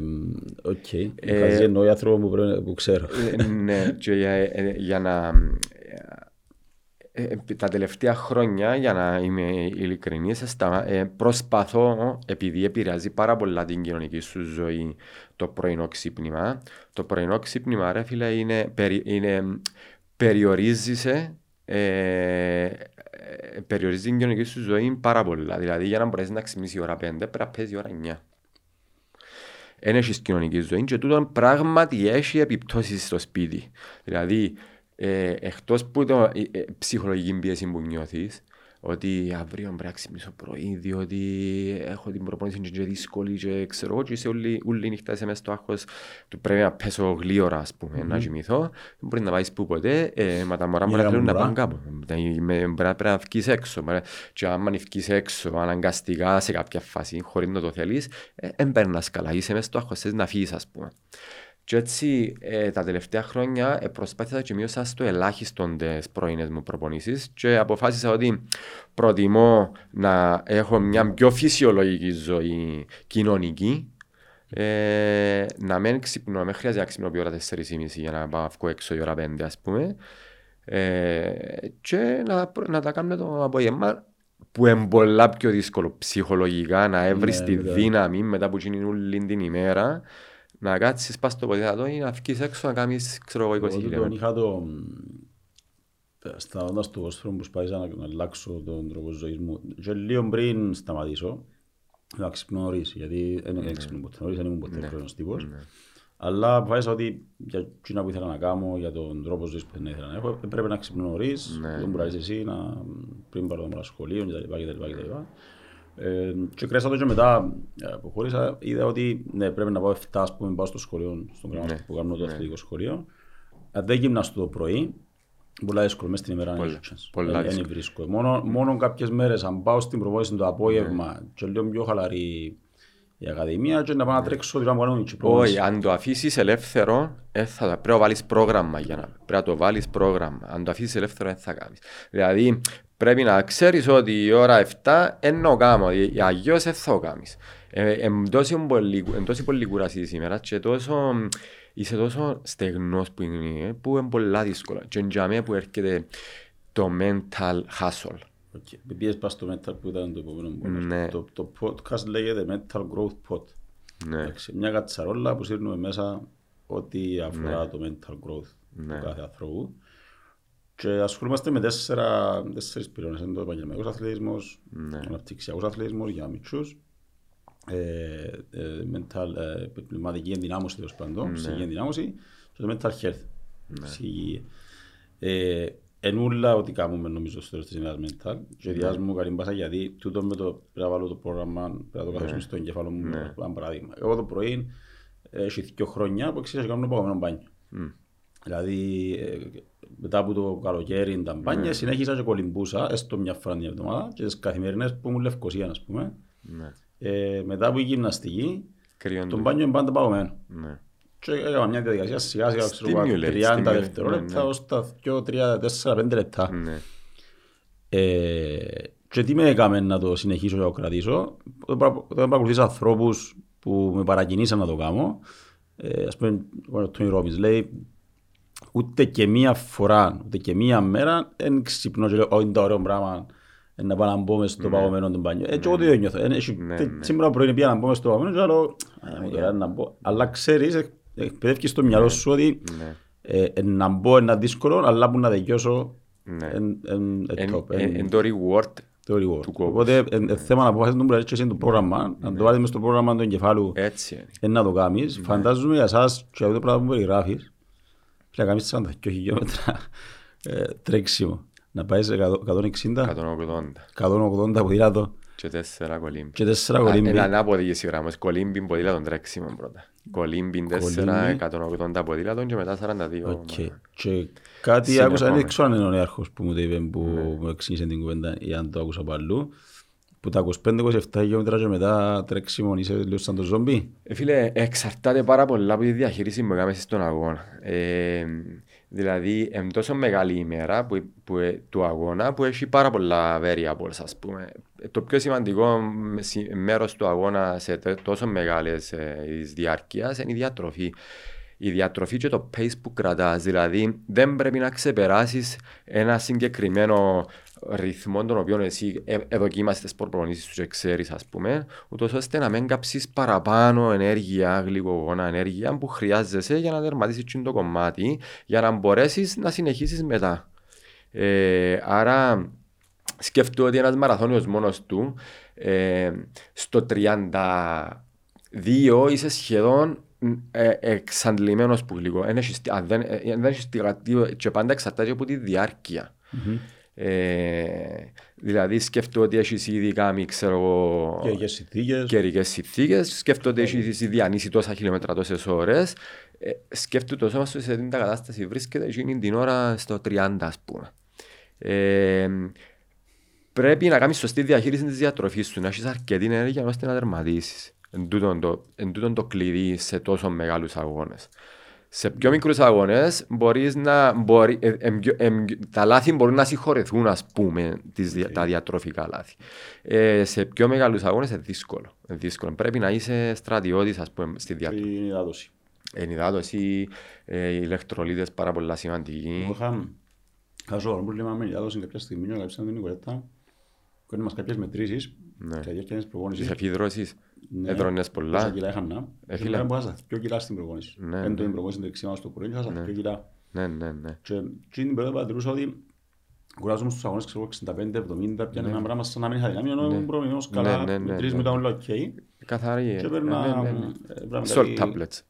Speaker 2: οκ.
Speaker 1: Ε,
Speaker 2: Χαζί εννοώ οι άνθρωποι που, πρέπει- που ξέρω.
Speaker 1: Ε, ναι, και για, ε, για να. ε, ε, τα τελευταία χρόνια, για να είμαι ειλικρινής, στα- ε, προσπαθώ, επειδή επηρεάζει πάρα πολλά την κοινωνική σου ζωή το πρωινό ξύπνημα, το πρωινό ξύπνημα, ρε φίλε, είναι, περι- είναι περιορίζεσαι ε, ε, περιορίζει την κοινωνική σου ζωή πάρα πολλά. Δηλαδή, για να μπορέσεις να ξυπνήσεις η ώρα 5, πρέπει να παίζει η ώρα 9. Δεν έχεις κοινωνικής ζωής και τούτο πράγματι έχει επιπτώσεις στο σπίτι. Δηλαδή, ε, εκτός που το ε, ε, ψυχολογική πίεση που νιώθεις, ότι αύριο πρέπει να ξυπνήσω πρωί, διότι έχω την προπόνηση και είναι δύσκολη και ξέρω εγώ και είσαι όλη, όλη νύχτα είσαι μέσα στο άγχος του πρέπει να πέσω γλύωρα ας πούμε, να κοιμηθώ. Δεν μπορείς να πάεις που ποτέ, ε, μα τα μωρά μπορεί να
Speaker 2: Μοίρα
Speaker 1: θέλουν να
Speaker 2: μωρά.
Speaker 1: πάνε κάπου. Δηλαδή, με- Μπορεί να- πρέπει να βγεις έξω. μπορεί να- Και άμα βγεις έξω αναγκαστικά σε κάποια φάση, χωρίς να το θέλεις, δεν παίρνας καλά. Είσαι μέσα στο άγχος, θες να φύγεις ας πούμε. Και έτσι ε, τα τελευταία χρόνια ε, προσπάθησα και μείωσα στο ελάχιστο τις πρωινές μου προπονήσεις και αποφάσισα ότι προτιμώ να έχω μια πιο φυσιολογική ζωή κοινωνική. Ε, να μην ξυπνώ, να μην χρειάζεται να ξυπνώ πιο ώρα 4.30 για να πάω να βγω έξω η ώρα 5 ας πούμε. Ε, και να, προ- να τα κάνω το απόγευμα που είναι πολλά πιο δύσκολο ψυχολογικά να έβρεις
Speaker 2: Ναι,
Speaker 1: τη
Speaker 2: βέβαια.
Speaker 1: δύναμη μετά που γίνει όλη την ημέρα να κάτσεις πας στο ποδήλατο ή να βγεις έξω να κάνεις ξέρω εγώ 20
Speaker 2: Εγώ τον
Speaker 1: χιλιόμετρα.
Speaker 2: είχα το... Σταματώντας το ποδόσφαιρο που σπάισα να, να αλλάξω τον τρόπο ζωής μου και λίγο πριν σταματήσω να ξυπνώ νωρίς, γιατί δεν δεν ξυπνώ ποτέ νωρίς, δεν ήμουν ποτέ πρωινός τύπος. Αλλά αποφάσισα ότι για εκείνα που ήθελα να κάνω, για τον τρόπο ζωής που δεν ήθελα να έχω, πρέπει να ξυπνώ νωρίς,
Speaker 1: Ναι,
Speaker 2: δεν μπορείς εσύ, να, πριν πάρω το μωρά σχολείο κτλ. Κτλ, κτλ. Ε, και κρέσα το και μετά ε, που χώρισα, είδα ότι ναι, πρέπει να πάω 7 ας πούμε, πάω στο σχολείο, στον γραμμό
Speaker 1: Ναι,
Speaker 2: που κάνω το αθλητικό σχολείο. Αν δεν γυμναστώ το πρωί, Πολλά δύσκολο, μες την ημέρα
Speaker 1: Πολλά-
Speaker 2: είναι chance.
Speaker 1: πολλά
Speaker 2: Δεν
Speaker 1: δύσκολο.
Speaker 2: βρίσκω. Μόνο, μόνο κάποιες μέρες, αν πάω στην προπόνηση το απόγευμα και λίγο πιο χαλαρή η ακαδημία και να πάω να τρέξω δηλαδή να κάνω την προπόνηση.
Speaker 1: Όχι, αν το αφήσεις ελεύθερο, ε, θα, το- πρέπει να βάλεις πρόγραμμα για να πρέπει να το βάλεις πρόγραμμα. Αν το αφήσεις ελεύθερο, δεν θα κάνεις. Δηλαδή, πρέπει να ξέρεις ότι η ώρα 7 ενώ κάνω, η- αγιώς δεν θα το κάνεις. Ε, εν τόση πολύ, εν τόση πολύ κουρασί σήμερα και τόσο, είσαι τόσο στεγνός που είναι, που είναι πολλά δύσκολα. Και για μένα που έρχεται το mental hustle.
Speaker 2: Okay. Πήγες πας στο mental που ήταν το επόμενο μου.
Speaker 1: Ναι.
Speaker 2: Το, το podcast λέγεται Mental Growth Pod.
Speaker 1: Ναι,
Speaker 2: Εντάξει, μια κατσαρόλα που σύρνουμε μέσα ό,τι αφορά το mental growth
Speaker 1: Ναι.
Speaker 2: του κάθε ανθρώπου. Και ασχολούμαστε με τέσσερα, τέσσερις πυλώνες. Είναι το επαγγελματικός αθλητισμός,
Speaker 1: Ναι.
Speaker 2: ο αναπτυξιακός αθλητισμός για μητσούς, ε, ε, mental, ε, πνευματική ενδυνάμωση τέλος πάντων, ψυχική ενδυνάμωση και το mental health, ψυχική υγεία. Ε, ενούλα ό,τι κάνουμε νομίζω στο τέλος της ημέρας mental και διάσμου καλή μπάσα γιατί τούτο με το πρέπει να βάλω το πρόγραμμα, πρέπει να το καθίσουμε στο εγκέφαλο μου, ένα παράδειγμα. Εγώ το πρωί ε, έχει δύο χρόνια που εξήγησα και κάνω παγωμένο μπάνιο. Δηλαδή ε, μετά από το καλοκαίρι τα μπάνια συνέχισα και κολυμπούσα έστω μια φορά την εβδομάδα και τις καθημερινές που ήμουν Λευκοσία ας πούμε.
Speaker 1: ναι.
Speaker 2: Ε, μετά από η γυμναστική
Speaker 1: Κρύον
Speaker 2: το
Speaker 1: του.
Speaker 2: μπάνιο είναι πάντα παγωμένο.
Speaker 1: Ναι.
Speaker 2: Και έκανα μια διαδικασία σιγά σιγά ξέρω, εγώ,
Speaker 1: Stimulate,
Speaker 2: 30
Speaker 1: stimulate,
Speaker 2: δευτερόλεπτα
Speaker 1: ναι, ναι.
Speaker 2: ως τα 2, 3, 4, 5 λεπτά.
Speaker 1: Ναι.
Speaker 2: Ε, και τι με έκαμε να το συνεχίσω και να το κρατήσω. Όταν παρα- Όταν παρακολουθήσω ανθρώπους που με παρακινήσαν να το κάνω, ε, ας πούμε ο Τόνι Ρόμπινς λέει ούτε και μία φορά, ούτε και μία μέρα δεν ξυπνώ και λέω «Ω, είναι το ωραίο πράγμα ε, να πάω να μπω μες στο παγωμένο του μπάνιο». Έτσι εγώ το ίδιο νιώθω. Ε, έχει-
Speaker 1: Ναι,
Speaker 2: τε-
Speaker 1: ναι.
Speaker 2: Σήμερα πρωί πήγα να μπω μες στο παγωμένο και λέω «Α, μου τώρα να μπω». Αλλά ξέρεις, εκ- εκπαιδεύκεις στο μυαλό σου ότι
Speaker 1: Ναι.
Speaker 2: ε, ε, να μπω είναι δύσκολο, αλλά που να τελειώσω
Speaker 1: Ναι.
Speaker 2: εν- εν- εν
Speaker 1: Εν-
Speaker 2: top,
Speaker 1: εν-
Speaker 2: εν-
Speaker 1: εν το reward
Speaker 2: το reward.
Speaker 1: του κόμματος.
Speaker 2: Οπότε εν- εν θέμα να αποφάσεις τον που έτσι είναι το πρόγραμμα, να το βάλεις μες στο πρόγραμμα του εγκεφάλου
Speaker 1: έτσι είναι.
Speaker 2: ε, να το κάνεις. Φαντάζομαι για εσάς και αυτό το πράγμα που περιγράφεις, να κάνεις 42 χιλιόμετρα ε, τρέξιμο. Να πάεις σε 100 160,
Speaker 1: 180
Speaker 2: 180 ποδήλατο
Speaker 1: και τέσσερα κολύμπι.
Speaker 2: και 4
Speaker 1: Α,
Speaker 2: κολύμπι.
Speaker 1: Είναι ανάποδη η σειρά όμως. Κολύμπι ποδήλατον τρέξιμο πρώτα. Κολύμπι 4, 180 ποδήλατον και μετά 42.
Speaker 2: Οκ. Και κάτι
Speaker 1: Συνεχόμενα.
Speaker 2: άκουσα, δεν ξέρω αν είναι ο Νέαρχος που μου το είπε, που μου εξήγησε την κουβέντα ή αν το άκουσα από αλλού, που τα 25-27 χιλιόμετρα και μετά τρέξιμο είσαι λίγο σαν το ζόμπι.
Speaker 1: Ε, Φίλε, εξαρτάται πάρα πολλά από τη διαχείριση που κάνεις στον αγώνα. Ε, δηλαδή, είναι τόσο μεγάλη ημέρα που, που, ε, του αγώνα που έχει πάρα πολλά variables, ας πούμε. Ε, Το πιο σημαντικό μ, σι- μέρος του αγώνα σε τε- τόσο μεγάλες ε, της διάρκειας είναι η διατροφή. Η διατροφή και το pace που κρατάς, δηλαδή δεν πρέπει να ξεπεράσεις ένα συγκεκριμένο ρυθμό τον οποίο εσύ ε, εδοκίμασες τις προπονήσεις σου και ξέρεις ας πούμε ούτως ώστε να μην κάψεις παραπάνω ενέργεια, γλυκογόνα ενέργεια που χρειάζεσαι για να τερματίσεις εκείνο το κομμάτι για να μπορέσεις να συνεχίσεις μετά. Ε, άρα σκεφτώ ότι ένας μαραθώνιος μόνος του ε, στο 32 είσαι σχεδόν ε, εξαντλημένος που γλυκό. Εν έχεις τι- αν δεν, ε, δεν έχεις τι- τι- και πάντα εξαρτάται από τη διάρκεια. Ε, δηλαδή σκεφτώ ότι έχεις ήδη κάνει, ξέρω εγώ,
Speaker 2: Και για συνθήκες.
Speaker 1: καιρικές συνθήκες, σκέφτομαι ότι έχεις ήδη διανύσει τόσα χιλιόμετρα τόσες ώρες. Ε, σκέφτομαι το σώμα σου σε την κατάσταση βρίσκεται εκείνη την ώρα στο 30 ας πούμε. Ε, πρέπει να κάνεις σωστή διαχείριση της διατροφής σου, να έχεις αρκετή ενέργεια ώστε να τερματίσεις. Εν τούτον το, εν τούτον το κλειδί σε τόσο μεγάλους αγώνες. Σε πιο μικρούς αγώνες μπορείς να, μπορεί, ε, εμ πιο- εμ πιο- τα λάθη μπορούν να συγχωρεθούν ας πούμε τις, δια- τα διατροφικά λάθη. Ε, σε πιο μεγάλους αγώνες είναι δύσκολο. Είναι δύσκολο. Πρέπει να είσαι στρατιώτης ας πούμε στη διατροφή.
Speaker 2: Την υδάτωση.
Speaker 1: Ενυδάτωση, ε, ηλεκτρολίτες πάρα πολλά σημαντικοί.
Speaker 2: Εγώ είχα είχα σοβαρό πρόβλημα με υδάτωση κάποια στιγμή και έγραψα την Νικολέτα. Κάνει μας κάποιες μετρήσεις
Speaker 1: Ναι.
Speaker 2: κατά τη διάρκεια της
Speaker 1: Της
Speaker 2: προπόνησης.
Speaker 1: εφίδρωσης,
Speaker 2: Ναι.
Speaker 1: έδρονες
Speaker 2: Πόσα
Speaker 1: πολλά.
Speaker 2: κιλά είχα να.
Speaker 1: Ε,
Speaker 2: Και
Speaker 1: φίλε.
Speaker 2: μετά μπορούσα δύο κιλά στην προπόνηση.
Speaker 1: Ναι,
Speaker 2: Πέντε
Speaker 1: ναι.
Speaker 2: την προπόνηση δεξιά μας το πρωί και είχα δύο κιλά.
Speaker 1: Ναι, ναι, ναι.
Speaker 2: Και εκείνη την περίοδο παρατηρούσα ότι κουράζομαι στους αγώνες ξέρω, 65-70 πιάνε ένα πράγμα σαν να μην είχα δυνάμει ενώ ήμουν προπονημένος καλά,
Speaker 1: Ναι, ναι, ναι,
Speaker 2: μετρήσεις
Speaker 1: ναι.
Speaker 2: μου ήταν όλα οκ.
Speaker 1: Καθαρή. ε,
Speaker 2: Και
Speaker 1: ναι,
Speaker 2: έπαιρνα
Speaker 1: ναι, ναι.
Speaker 2: ε, πράγματα
Speaker 1: Salt
Speaker 2: κάτι-
Speaker 1: tablets.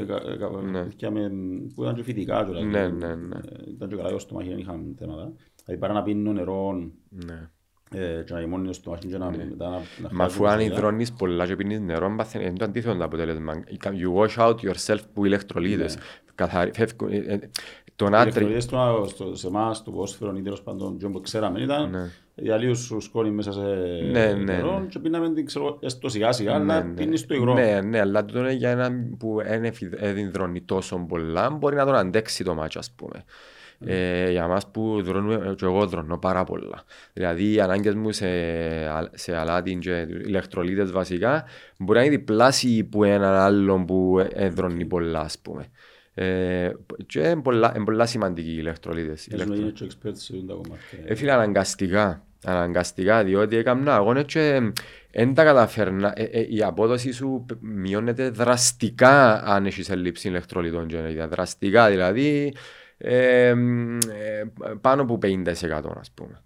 Speaker 2: ε, κα- ε, κα-
Speaker 1: Ναι.
Speaker 2: πιάμε, που ήταν και φυτικά κιόλας.
Speaker 1: Ναι, ναι, ναι.
Speaker 2: Ε, Ήταν και καλά, ως το μάχη δεν είχαν θέματα. Δηλαδή παρά να πίνω νερό,
Speaker 1: Ναι.
Speaker 2: ε, και να ημώνεις στο μάχιν και να
Speaker 1: Ναι.
Speaker 2: μετά να- να
Speaker 1: Μα αφού
Speaker 2: χάζεις
Speaker 1: αν
Speaker 2: τα
Speaker 1: υδρώνεις πολλά και πίνεις νερό, παθαίνει- είναι το αντίθετο το αποτέλεσμα. You wash out yourself που ηλεκτρολίτες. Καθαρι... φεύγουν- ε, ε, Το
Speaker 2: Οι
Speaker 1: νάτρι...
Speaker 2: ηλεκτρολίτες του- στο- σε εμάς, το ποδόσφαιρο ή τέλος πάντων τζον που ξέραμε ήταν
Speaker 1: Ναι.
Speaker 2: διαλύουν σου σκόνη μέσα σε
Speaker 1: Ναι, ναι,
Speaker 2: νερό
Speaker 1: ναι.
Speaker 2: και πίναμε την ξέρω έστω σιγά σιγά αλλά
Speaker 1: ναι.
Speaker 2: πίνεις το υγρό.
Speaker 1: Ναι, ναι, αλλά τούτο είναι για έναν που δεν υδρώνει τόσο πολλά, μπορεί να τον αντέξει το μάτσο, ας πούμε. Ε, για μας που δρώνουμε, και εγώ δρώνω πάρα πολλά. Δηλαδή οι ανάγκες μου σε, α- σε αλάτι και ηλεκτρολίτες βασικά μπορεί να είναι διπλάσιοι που έναν άλλον που ε, δρώνει πολλά, ας πούμε. Ε, και είναι πολλά, είναι πολλά σημαντικοί οι ηλεκτρολίτες.
Speaker 2: Έχεις να γίνεις και expert σε αυτά τα κομμάτια.
Speaker 1: Ε, φίλε, αναγκαστικά. Αναγκαστικά, διότι έκανα αγώνες και δεν τα καταφέρνα. Ε, ε, η απόδοση σου π- μειώνεται δραστικά αν έχεις έλλειψη ηλεκτρολιτών. και ενέργεια. Δραστικά, δηλαδή ε, μ, ε, πάνω από 50% ας πούμε.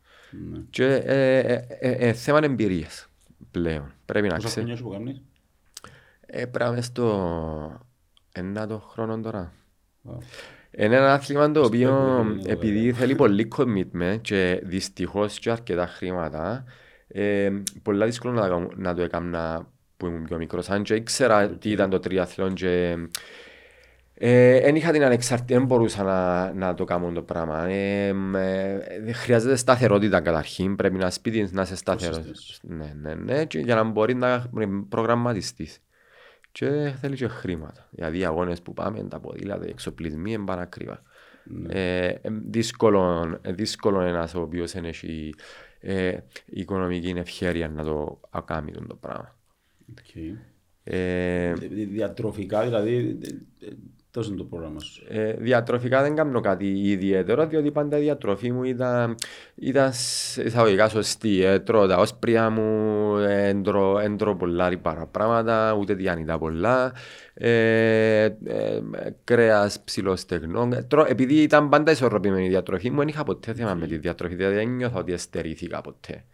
Speaker 2: Ναι.
Speaker 1: Και ε, ε, ε, ε, θέμα εμπειρίας πλέον. Πρέπει να
Speaker 2: Πόσα
Speaker 1: ξέρει.
Speaker 2: χρόνια σου που κάνεις;
Speaker 1: Ε, πρέπει να είμαι στο ενάτο χρόνο τώρα.
Speaker 2: Wow.
Speaker 1: Είναι ένα άθλημα το οποίο
Speaker 2: Respect, είναι
Speaker 1: επειδή θέλει πολύ commitment και δυστυχώς και αρκετά χρήματα ε, πολλά δύσκολο να, το- να το έκανα που ήμουν πιο μικρός. Αν και ήξερα τι ήταν το τριαθλόν και δεν είχα την ανεξαρτησία, δεν μπορούσα να, να το κάνω το πράγμα. Ε, ε, χρειάζεται σταθερότητα καταρχήν, πρέπει να σπίτι να είσαι σταθερός.
Speaker 2: Consistency.
Speaker 1: Ναι, ναι, ναι, και για να μπορεί να προγραμματιστείς. Και θέλει και χρήματα. Δηλαδή οι αγώνες που πάμε, τα ποδήλατα, οι εξοπλισμοί είναι πάρα ακριβά. Ε, ε, δύσκολο, ε, δύσκολο ένας ο οποίος δεν έχει ε, οικονομική ευχέρεια να το κάνει το πράγμα.
Speaker 2: Οκ.
Speaker 1: Ε,
Speaker 2: Δι- Διατροφικά δηλαδή, ε, ε, τόσο είναι το πρόγραμμα σου;
Speaker 1: Ε, διατροφικά δεν κάνω κάτι ιδιαίτερο, διότι πάντα η διατροφή μου ήταν, ήταν σε εισαγωγικά σωστή. Ε, τρώω τα όσπρια μου, ε, εν τρώω- εν τρώω πολλά λιπαρά πράγματα, ούτε διάνυτα πολλά. Ε, ε, κρέας ψηλός στεγνό. Ε, τρώω- επειδή ήταν πάντα ισορροπημένη η διατροφή μου, δεν είχα ποτέ θέμα με τη διατροφή, δηλαδή δεν νιώθω ότι εστερήθηκα ποτέ.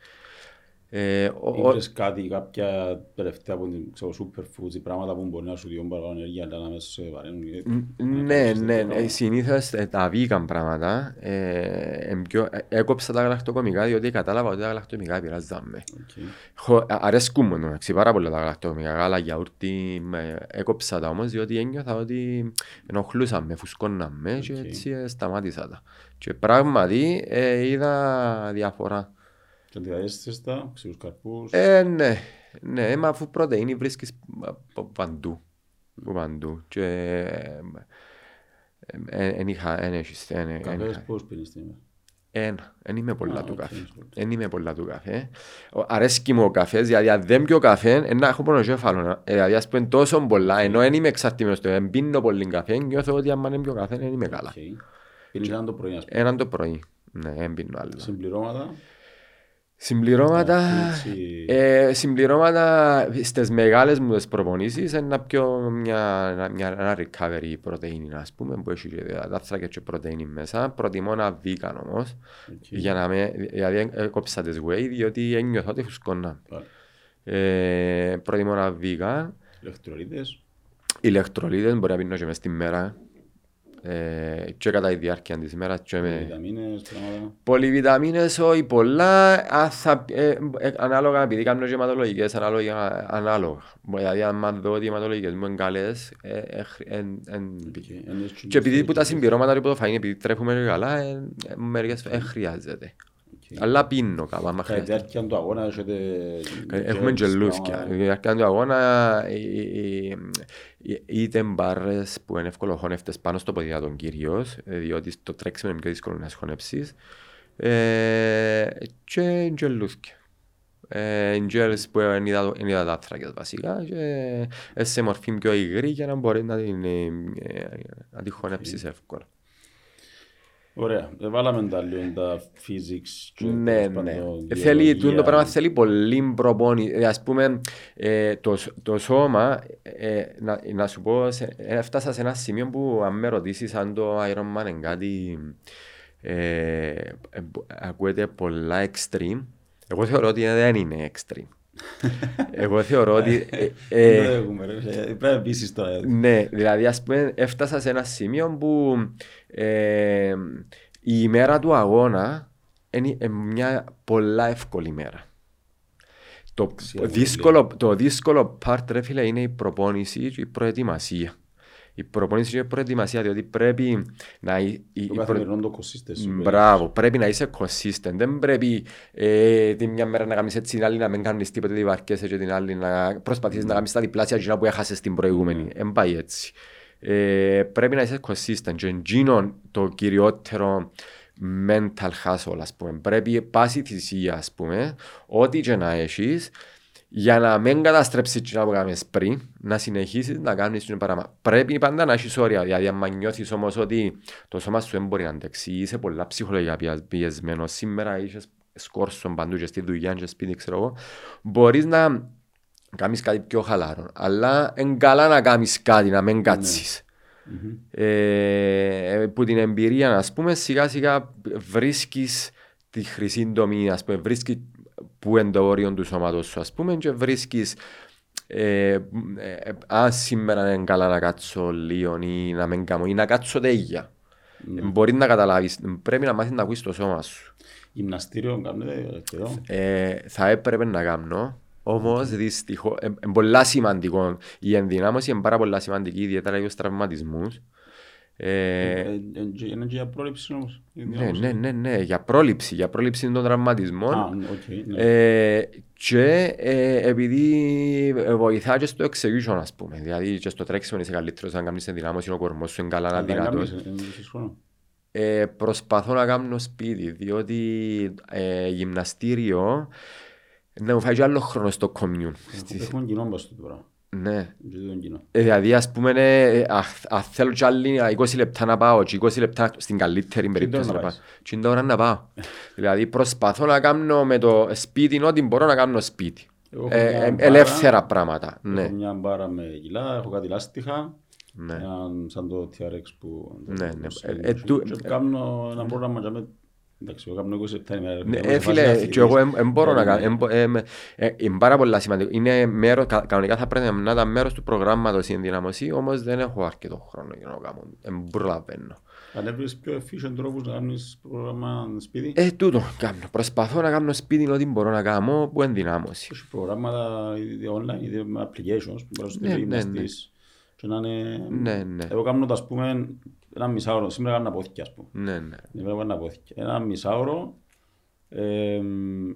Speaker 1: Ε, ο- ο-
Speaker 2: Ήβρες κάτι, κάποια τελευταία που είναι, ξέρω, superfoods, ή πράγματα που μπορεί να σου διούν παραπάνω ενέργεια, αλλά να μέσα σε βαραίνουν. ε, να
Speaker 1: Ναι,
Speaker 2: κάνεις
Speaker 1: ναι,
Speaker 2: τέτοια
Speaker 1: ναι.
Speaker 2: πράγματα.
Speaker 1: Συνήθως ε, τα vegan πράγματα ε, εμ πιο- ε, έκοψα τα γαλακτοκομικά διότι κατάλαβα ότι τα γαλακτοκομικά επηρεάζαν με.
Speaker 2: Οκ.
Speaker 1: Χω- α- Αρέσκουν μου εντάξει, πάρα πολλά τα γαλακτοκομικά, γάλα, γιαούρτι, με- έκοψα τα όμως διότι ένιωθα ότι ενοχλούσαν με, φουσκώναν με και
Speaker 2: Οκ.
Speaker 1: έτσι ε, σταμάτησα τα. Και πράγματι ε, είδα διαφορά.
Speaker 2: Και αντιδράσεις τα, ξηρούς καρπούς.
Speaker 1: Ε, ναι, ναι, μα αφού πρωτεΐνη βρίσκεις από παντού. Από παντού. Και δεν είχα, δεν έχεις, εν- εν
Speaker 2: Καφές
Speaker 1: είχα.
Speaker 2: πώς πίνεις την ημέρα;
Speaker 1: Ένα, δεν είμαι πολλά
Speaker 2: Α,
Speaker 1: του
Speaker 2: οκ,
Speaker 1: καφέ.
Speaker 2: sorry.
Speaker 1: Δεν είμαι πολλά του καφέ. Ο- Αρέσκει μου ο καφές, δηλαδή αν δεν πιω καφέ, ε, να έχω πονοκέφαλο. Ε, Δηλαδή ας πούμε τόσο πολλά, ενώ δεν είμαι εξαρτημένος του, δεν πίνω πολύ καφέ, νιώθω ότι αν δεν πιω καφέ δεν είμαι καλά.
Speaker 2: Οκ. Πίνεις έναν το πρωί, ας πούμε.
Speaker 1: Έναν το πρωί. Ναι, δεν πίνω άλλο.
Speaker 2: Συμπληρώματα.
Speaker 1: Συμπληρώματα,
Speaker 2: έτσι.
Speaker 1: ε, συμπληρώματα στις μεγάλες μου τις προπονήσεις είναι να πιω μια, μια, ένα recovery πρωτεΐνη ας πούμε που έχει και υδατάνθρακα και πρωτεΐνη μέσα. Προτιμώ ένα vegan όμως
Speaker 2: Οκ.
Speaker 1: για να με, δηλαδή έκοψα τις whey διότι ένιωθα ότι φουσκώνα.
Speaker 2: Πάλι.
Speaker 1: Ε, προτιμώ ένα vegan.
Speaker 2: Ηλεκτρολίτες.
Speaker 1: Ηλεκτρολίτες μπορεί να πίνω και μες τη μέρα ε, και κατά τη διάρκεια της ημέρας και με...
Speaker 2: Βιταμίνες, πράγματα.
Speaker 1: Πολυβιταμίνες όχι πολλά, α, θα, ε, ε, ανάλογα επειδή κάνω και αιματολογικές, ανάλογα, ανάλογα. Δηλαδή αν δω ότι οι αιματολογικές μου είναι καλές, ε, ε, χρ- εν- εν-
Speaker 2: Οκ. Εν έχεις
Speaker 1: και επειδή που τα
Speaker 2: ηλεκτρολίτες.
Speaker 1: συμπληρώματα που το φάει, επειδή τρέχουμε καλά, ε, ε, μερικές φορές χρειάζεται.
Speaker 2: Οκ.
Speaker 1: Αλλά πίνω κάπου, άμα
Speaker 2: Κατά τη
Speaker 1: χρειάζεται.
Speaker 2: διάρκεια του αγώνα έχετε...
Speaker 1: Έχουμε
Speaker 2: gels,
Speaker 1: και λούθκια.
Speaker 2: πράγματα.
Speaker 1: Στη διάρκεια του αγώνα ε, ε, ε, είτε μπάρες που είναι ευκολοχώνευτες πάνω στο ποδήλατο κυρίως, ε, διότι στο τρέξιμο είναι πιο δύσκολο να σχονέψεις, ε, και γελούθκια. Ε, Gels που είναι υδατο- είναι υδατάθρακες βασικά και ε, σε μορφή πιο υγρή για να μπορεί να την, ε, ε, να την χωνέψεις εύκολα.
Speaker 2: Ωραία. Ε, Βάλαμε τα λίγο τα physics και
Speaker 1: Ναι,
Speaker 2: τέλος
Speaker 1: ναι.
Speaker 2: πάντων,
Speaker 1: Ε, Θέλει, τούτο το
Speaker 2: βιολογία.
Speaker 1: πράγμα θέλει πολύ προπόνηση. Ε, Ας πούμε, ε, το, σ- το σώμα, ε, να, να σου πω, σε- ε, έφτασα σε ένα σημείο που αν με ρωτήσεις αν το Iron Man είναι κάτι ε, ε, που ακούεται πολλά extreme, εγώ θεωρώ ότι δεν είναι extreme. εγώ θεωρώ ότι... ε, ε,
Speaker 2: Δεν το έχουμε, ρε. Ε, Πρέπει να πείσεις τώρα.
Speaker 1: ναι, δηλαδή ας πούμε έφτασα σε ένα σημείο που ε, η ημέρα του αγώνα είναι ε, μια πολλά εύκολη μέρα. Το
Speaker 2: Αξία,
Speaker 1: δύσκολο, το δύσκολο part, ρε φίλε, είναι η προπόνηση και η προετοιμασία. Η προπόνηση και η προετοιμασία, διότι πρέπει να... η- η-
Speaker 2: Το
Speaker 1: η προ-
Speaker 2: καθημερινό το consistency.
Speaker 1: Μπράβο, πρέπει να είσαι consistent. Δεν πρέπει ε, τη μια μέρα να κάνεις έτσι, την άλλη να μην κάνεις τίποτε, τη βαρκέσαι και την άλλη να προσπαθήσεις να κάνεις τα διπλάσια εκείνα που έχασες την προηγούμενη. Δεν πάει έτσι. Ε, πρέπει να είσαι consistent και εκείνο το κυριότερο mental hustle, ας πούμε. Πρέπει πάση θυσία, ας πούμε, ό,τι και να έχεις, για να μην καταστρέψεις εκείνα που κάνεις πριν, να συνεχίσεις να κάνεις το πράγμα. Πρέπει πάντα να έχεις όρια, δηλαδή αν νιώθεις όμως ότι το σώμα σου δεν μπορεί να αντέξει, είσαι πολλά ψυχολογικά πια- πιεσμένος, σήμερα είσαι σκόρσον παντού και στη δουλειά και σπίτι, ξέρω εγώ, μπορείς να κάνεις κάτι πιο χαλαρό, αλλά είναι καλά να κάνεις κάτι, να μην κάτσεις. Ε, που την εμπειρία, ας πούμε, σιγά σιγά βρίσκεις τη χρυσή τομή, ας πούμε, βρίσκεις που είναι το όριο του σώματος σου, ας πούμε, και βρίσκεις ε, ε, αν σήμερα είναι καλά να κάτσω λίγο ή να μην κάνω ή να κάτσω τέγια. Ε, Μπορείς να καταλάβεις, πρέπει να μάθεις να ακούεις το σώμα σου.
Speaker 2: Γυμναστήριο κάνετε εδώ.
Speaker 1: Ε, θα έπρεπε να κάνω. Όμως δυστυχώς είναι πολλά σημαντικό. Η ενδυνάμωση είναι πάρα πολλά σημαντική, ιδιαίτερα για τους τραυματισμούς. Ε,
Speaker 2: Είναι και για πρόληψη όμως.
Speaker 1: ναι, ναι, ναι, ναι, για πρόληψη, για πρόληψη των τραυματισμών.
Speaker 2: Α, οκ, ναι.
Speaker 1: Ε, και ε, επειδή βοηθά και στο execution, ας πούμε. Δηλαδή και στο τρέξιμο είσαι καλύτερος, αν κάνεις ενδυνάμωση, ο κορμός σου είναι καλά,
Speaker 2: Αλλά
Speaker 1: δυνατός.
Speaker 2: έκαμες, ε, έχεις χρόνο.
Speaker 1: Ε, προσπαθώ να κάνω σπίτι, διότι ε, γυμναστήριο να μου φάει και άλλο χρόνο στο commune. Στις-
Speaker 2: Έχουμε κοινό μπας στο τώρα.
Speaker 1: Ναι.
Speaker 2: Και δεν κοινό.
Speaker 1: Ε, δηλαδή, ας πούμε, ε, αχ- αν θέλω κι άλλοι 20 λεπτά να πάω και 20 λεπτά στην καλύτερη περίπτωση
Speaker 2: ώρα
Speaker 1: να
Speaker 2: να
Speaker 1: πάω. Τι είναι ώρα να πάω. δηλαδή, προσπαθώ να κάνω με το σπίτι ό,τι μπορώ να κάνω σπίτι.
Speaker 2: Εγώ έχω
Speaker 1: Ε,
Speaker 2: μια
Speaker 1: ε,
Speaker 2: μπάρα.
Speaker 1: ελεύθερα πράγματα. Ναι.
Speaker 2: Έχω μια μπάρα με κιλά, έχω κάτι λάστιχα.
Speaker 1: Ναι.
Speaker 2: Έναν σαν το TRX που...
Speaker 1: Ναι, ναι.
Speaker 2: που-
Speaker 1: Ε, ε, του-
Speaker 2: Και κάνω ένα πρόγραμμα για με... Εντάξει, εγώ κάνω 20 λεπτά ημέρα.
Speaker 1: Ναι,
Speaker 2: Εγώ
Speaker 1: ε,
Speaker 2: σε
Speaker 1: φίλε,
Speaker 2: φάση
Speaker 1: και εγώ
Speaker 2: αθλητής.
Speaker 1: δεν μπορώ να
Speaker 2: Ε,
Speaker 1: κάνω.
Speaker 2: ναι.
Speaker 1: εν μπο- ε, με- ε, Είναι πάρα πολλά σημαντικό. Είναι μέρος, κα- κανονικά θα πρέπει να ήταν μέρος του προγράμματος η ενδυναμωσή, όμως δεν έχω αρκετό χρόνο για να το κάνω. Δεν προλαβαίνω.
Speaker 2: Αν έβρεις πιο efficient τρόπους να κάνεις πρόγραμμα σπίτι,
Speaker 1: Ε, τούτο κάνω. Προσπαθώ να κάνω σπίτι ό,τι μπορώ να κάνω που ενδυνάμωση.
Speaker 2: έχεις προγράμματα είτε online είτε με applications που μπορείς να
Speaker 1: Ναι,
Speaker 2: το
Speaker 1: ναι,
Speaker 2: γυμναστείς. Και να είναι...
Speaker 1: Ναι, ναι.
Speaker 2: Εγώ κάνω το, ας πούμε, ένα μισάωρο. Σήμερα κάνω απόθηκια, ας πούμε.
Speaker 1: Ναι, ναι.
Speaker 2: Σήμερα κάνω απόθηκια. Ένα μισάωρο, ε,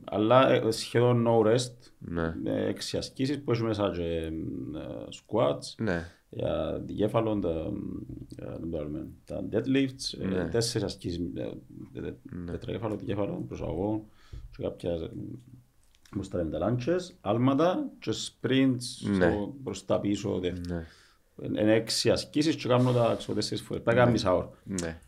Speaker 2: αλλά ε, σχεδόν no rest.
Speaker 1: Ναι.
Speaker 2: με έξι ασκήσεις που έχει μέσα και ε, squats,
Speaker 1: Ναι.
Speaker 2: για κέφαλο, τα, ε, δεν το λέμε, τα deadlifts, ε,
Speaker 1: Ναι.
Speaker 2: τέσσερις ασκήσεις, ε, ε, τετρακέφαλο, δικέφαλο, προσαγωγό και κάποια ε, όπως τα λέμε τα λάντσες, άλματα και sprints
Speaker 1: Ναι.
Speaker 2: στο μπροστά πίσω. δεύτερο.
Speaker 1: Ναι.
Speaker 2: Είναι έξι ασκήσεις και κάνω τα ξέρω, τέσσερις φορές. Πρέπει να κάνω μισά ώρα.
Speaker 1: Ναι.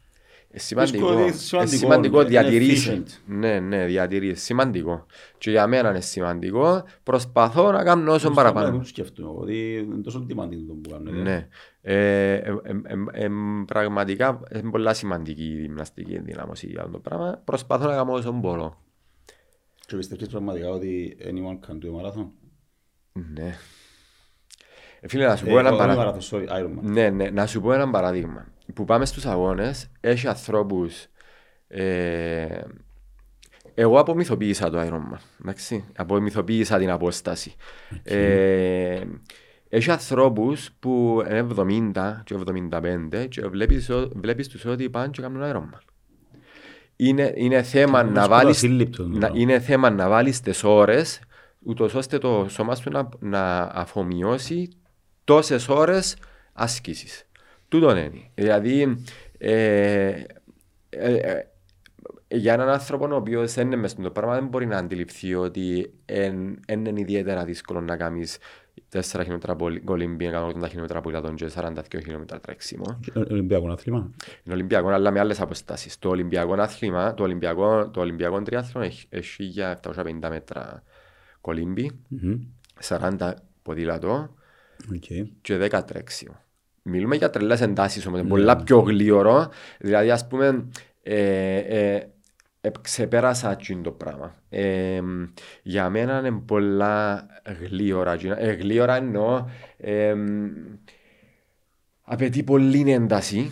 Speaker 1: Ε, Σημαντικό,
Speaker 2: Βρίσκω ότι
Speaker 1: ε,
Speaker 2: σημαντικό,
Speaker 1: σημαντικό
Speaker 2: είναι
Speaker 1: διατηρήσει.
Speaker 2: efficient.
Speaker 1: Ναι, ναι, διατηρήσει. Σημαντικό. Και για μένα είναι σημαντικό. Προσπαθώ να κάνω όσο
Speaker 2: Δεν
Speaker 1: παραπάνω.
Speaker 2: το σκέφτομαι, ότι είναι τόσο demanding το που κάνω.
Speaker 1: Ναι. Ε, ε, ε, ε, ε, πραγματικά είναι πολλά σημαντική η γυμναστική ενδυνάμωση για αυτό το πράγμα. Προσπαθώ να κάνω όσο μπορώ.
Speaker 2: Και πιστεύεις πραγματικά ότι anyone can do a marathon;
Speaker 1: Ναι. Ε, φίλε, να σου
Speaker 2: Ε,
Speaker 1: πω ένα
Speaker 2: όχι
Speaker 1: παράδειγμα.
Speaker 2: marathon, sorry, Ironman.
Speaker 1: Ναι, ναι, να σου πω ένα παράδειγμα. Που πάμε στους αγώνες, έχει ανθρώπους... Ε, εγώ απομυθοποίησα το Ironman, εντάξει. Απομυθοποίησα την απόσταση. Ε, έχει ανθρώπους που είναι 70 και 75 και βλέπεις, ο- βλέπεις τους ότι πάνε και κάνουν Ironman. Είναι, είναι θέμα
Speaker 2: Είναι
Speaker 1: να
Speaker 2: δύσκολο
Speaker 1: βάλεις,
Speaker 2: ασύλληπτο,
Speaker 1: να,
Speaker 2: ναι.
Speaker 1: είναι θέμα να βάλεις τις ώρες ούτως ώστε το σώμα σου να, να αφομοιώσει τόσες ώρες άσκησης. Τούτον είναι. Δηλαδή, ε, ε, ε, για έναν άνθρωπο ο οποίος δεν είναι μέσα στο πράγμα δεν μπορεί να αντιληφθεί ότι εν- εν είναι ιδιαίτερα δύσκολο να κάνεις 4 χιλιόμετρα κολυμπία, 180 χιλιόμετρα ποδήλατον και 42 χιλιόμετρα τρέξιμο.
Speaker 2: Ε, Ολυμπιακό άθλημα.
Speaker 1: Είναι Ολυμπιακό, αλλά με άλλες αποστάσεις. Το Ολυμπιακό άθλημα, το Ολυμπιακό, το Ολυμπιακό τρίαθλο έχει, έχει 1750 μέτρα κολύμπι,
Speaker 2: Μμμ.
Speaker 1: 40 ποδήλατο
Speaker 2: Οκ.
Speaker 1: και 10 τρέξιμο. Μιλούμε για τρελές εντάσεις όμως, είναι πολλά πιο γλήορο. Δηλαδή, ας πούμε, ε, ε, ε, ξεπέρασα εκείνο το πράγμα. Ε, για μένα είναι πολλά γλύωρα. εκείνα. Ε, γλύωρα εννοώ, ε, απαιτεί πολλή ένταση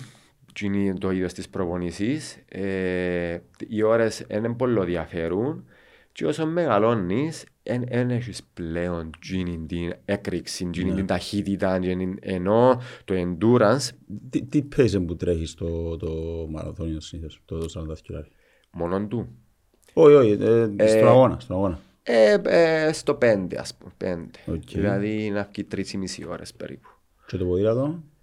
Speaker 1: γίνει το είδος της προπονήσης. Ε, οι ώρες είναι πολύ διαφέρουν και όσο μεγαλώνεις δεν έχεις πλέον γίνει την έκρηξη, γίνει
Speaker 2: Ναι.
Speaker 1: την ταχύτητα, γίνει- ενώ το endurance
Speaker 2: Τι, τι pace που τρέχεις το, το μαραθώνιο συνήθως, το 40 χιλιάρι.
Speaker 1: μόνον του.
Speaker 2: Όχι, όχι, ε, στον αγώνα, στον αγώνα.
Speaker 1: Ε, ε, στο 5 ας πούμε, 5.
Speaker 2: Οκ.
Speaker 1: Δηλαδή να βγει τρεις ή μισή ώρες περίπου.
Speaker 2: Και το ποδήλατο, περίπου,
Speaker 1: Ε,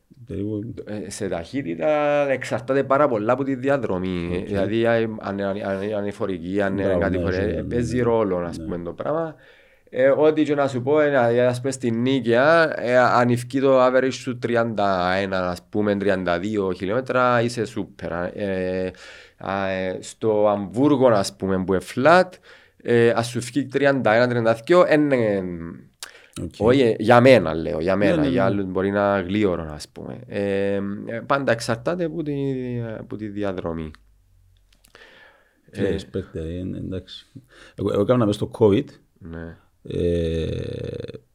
Speaker 1: σε ταχύτητα εξαρτάται πάρα πολλά από τη διαδρομή. Δηλαδή, αν αν- αν είναι ανηφορική, αν είναι
Speaker 2: Μπράβο,
Speaker 1: κάτι
Speaker 2: ναι,
Speaker 1: φορέ,
Speaker 2: ναι, ναι.
Speaker 1: παίζει ρόλο, ας πούμε, το πράγμα. Ε, ό,τι και να σου πω, ε, ας πούμε, στην Νίκαια, ε, αν έβκει το average σου 31, ας πούμε, 32 χιλιόμετρα, είσαι σούπερ. Ε, α, ε, στο Αμβούργο, ας πούμε, που είναι flat, ε, ας σου βγει 31-32, είναι...
Speaker 2: οκ.
Speaker 1: Όχι, ε, για μένα λέω, για μένα,
Speaker 2: Ναι, ναι,
Speaker 1: για
Speaker 2: ναι.
Speaker 1: άλλους μπορεί να γλήορο, ας πούμε. Ε, ε, πάντα εξαρτάται από τη, από τη διαδρομή.
Speaker 2: Και
Speaker 1: Ε,
Speaker 2: respect, ε, είναι εντάξει. Εγώ, εγώ έκανα μες στο COVID,
Speaker 1: ναι.
Speaker 2: ε,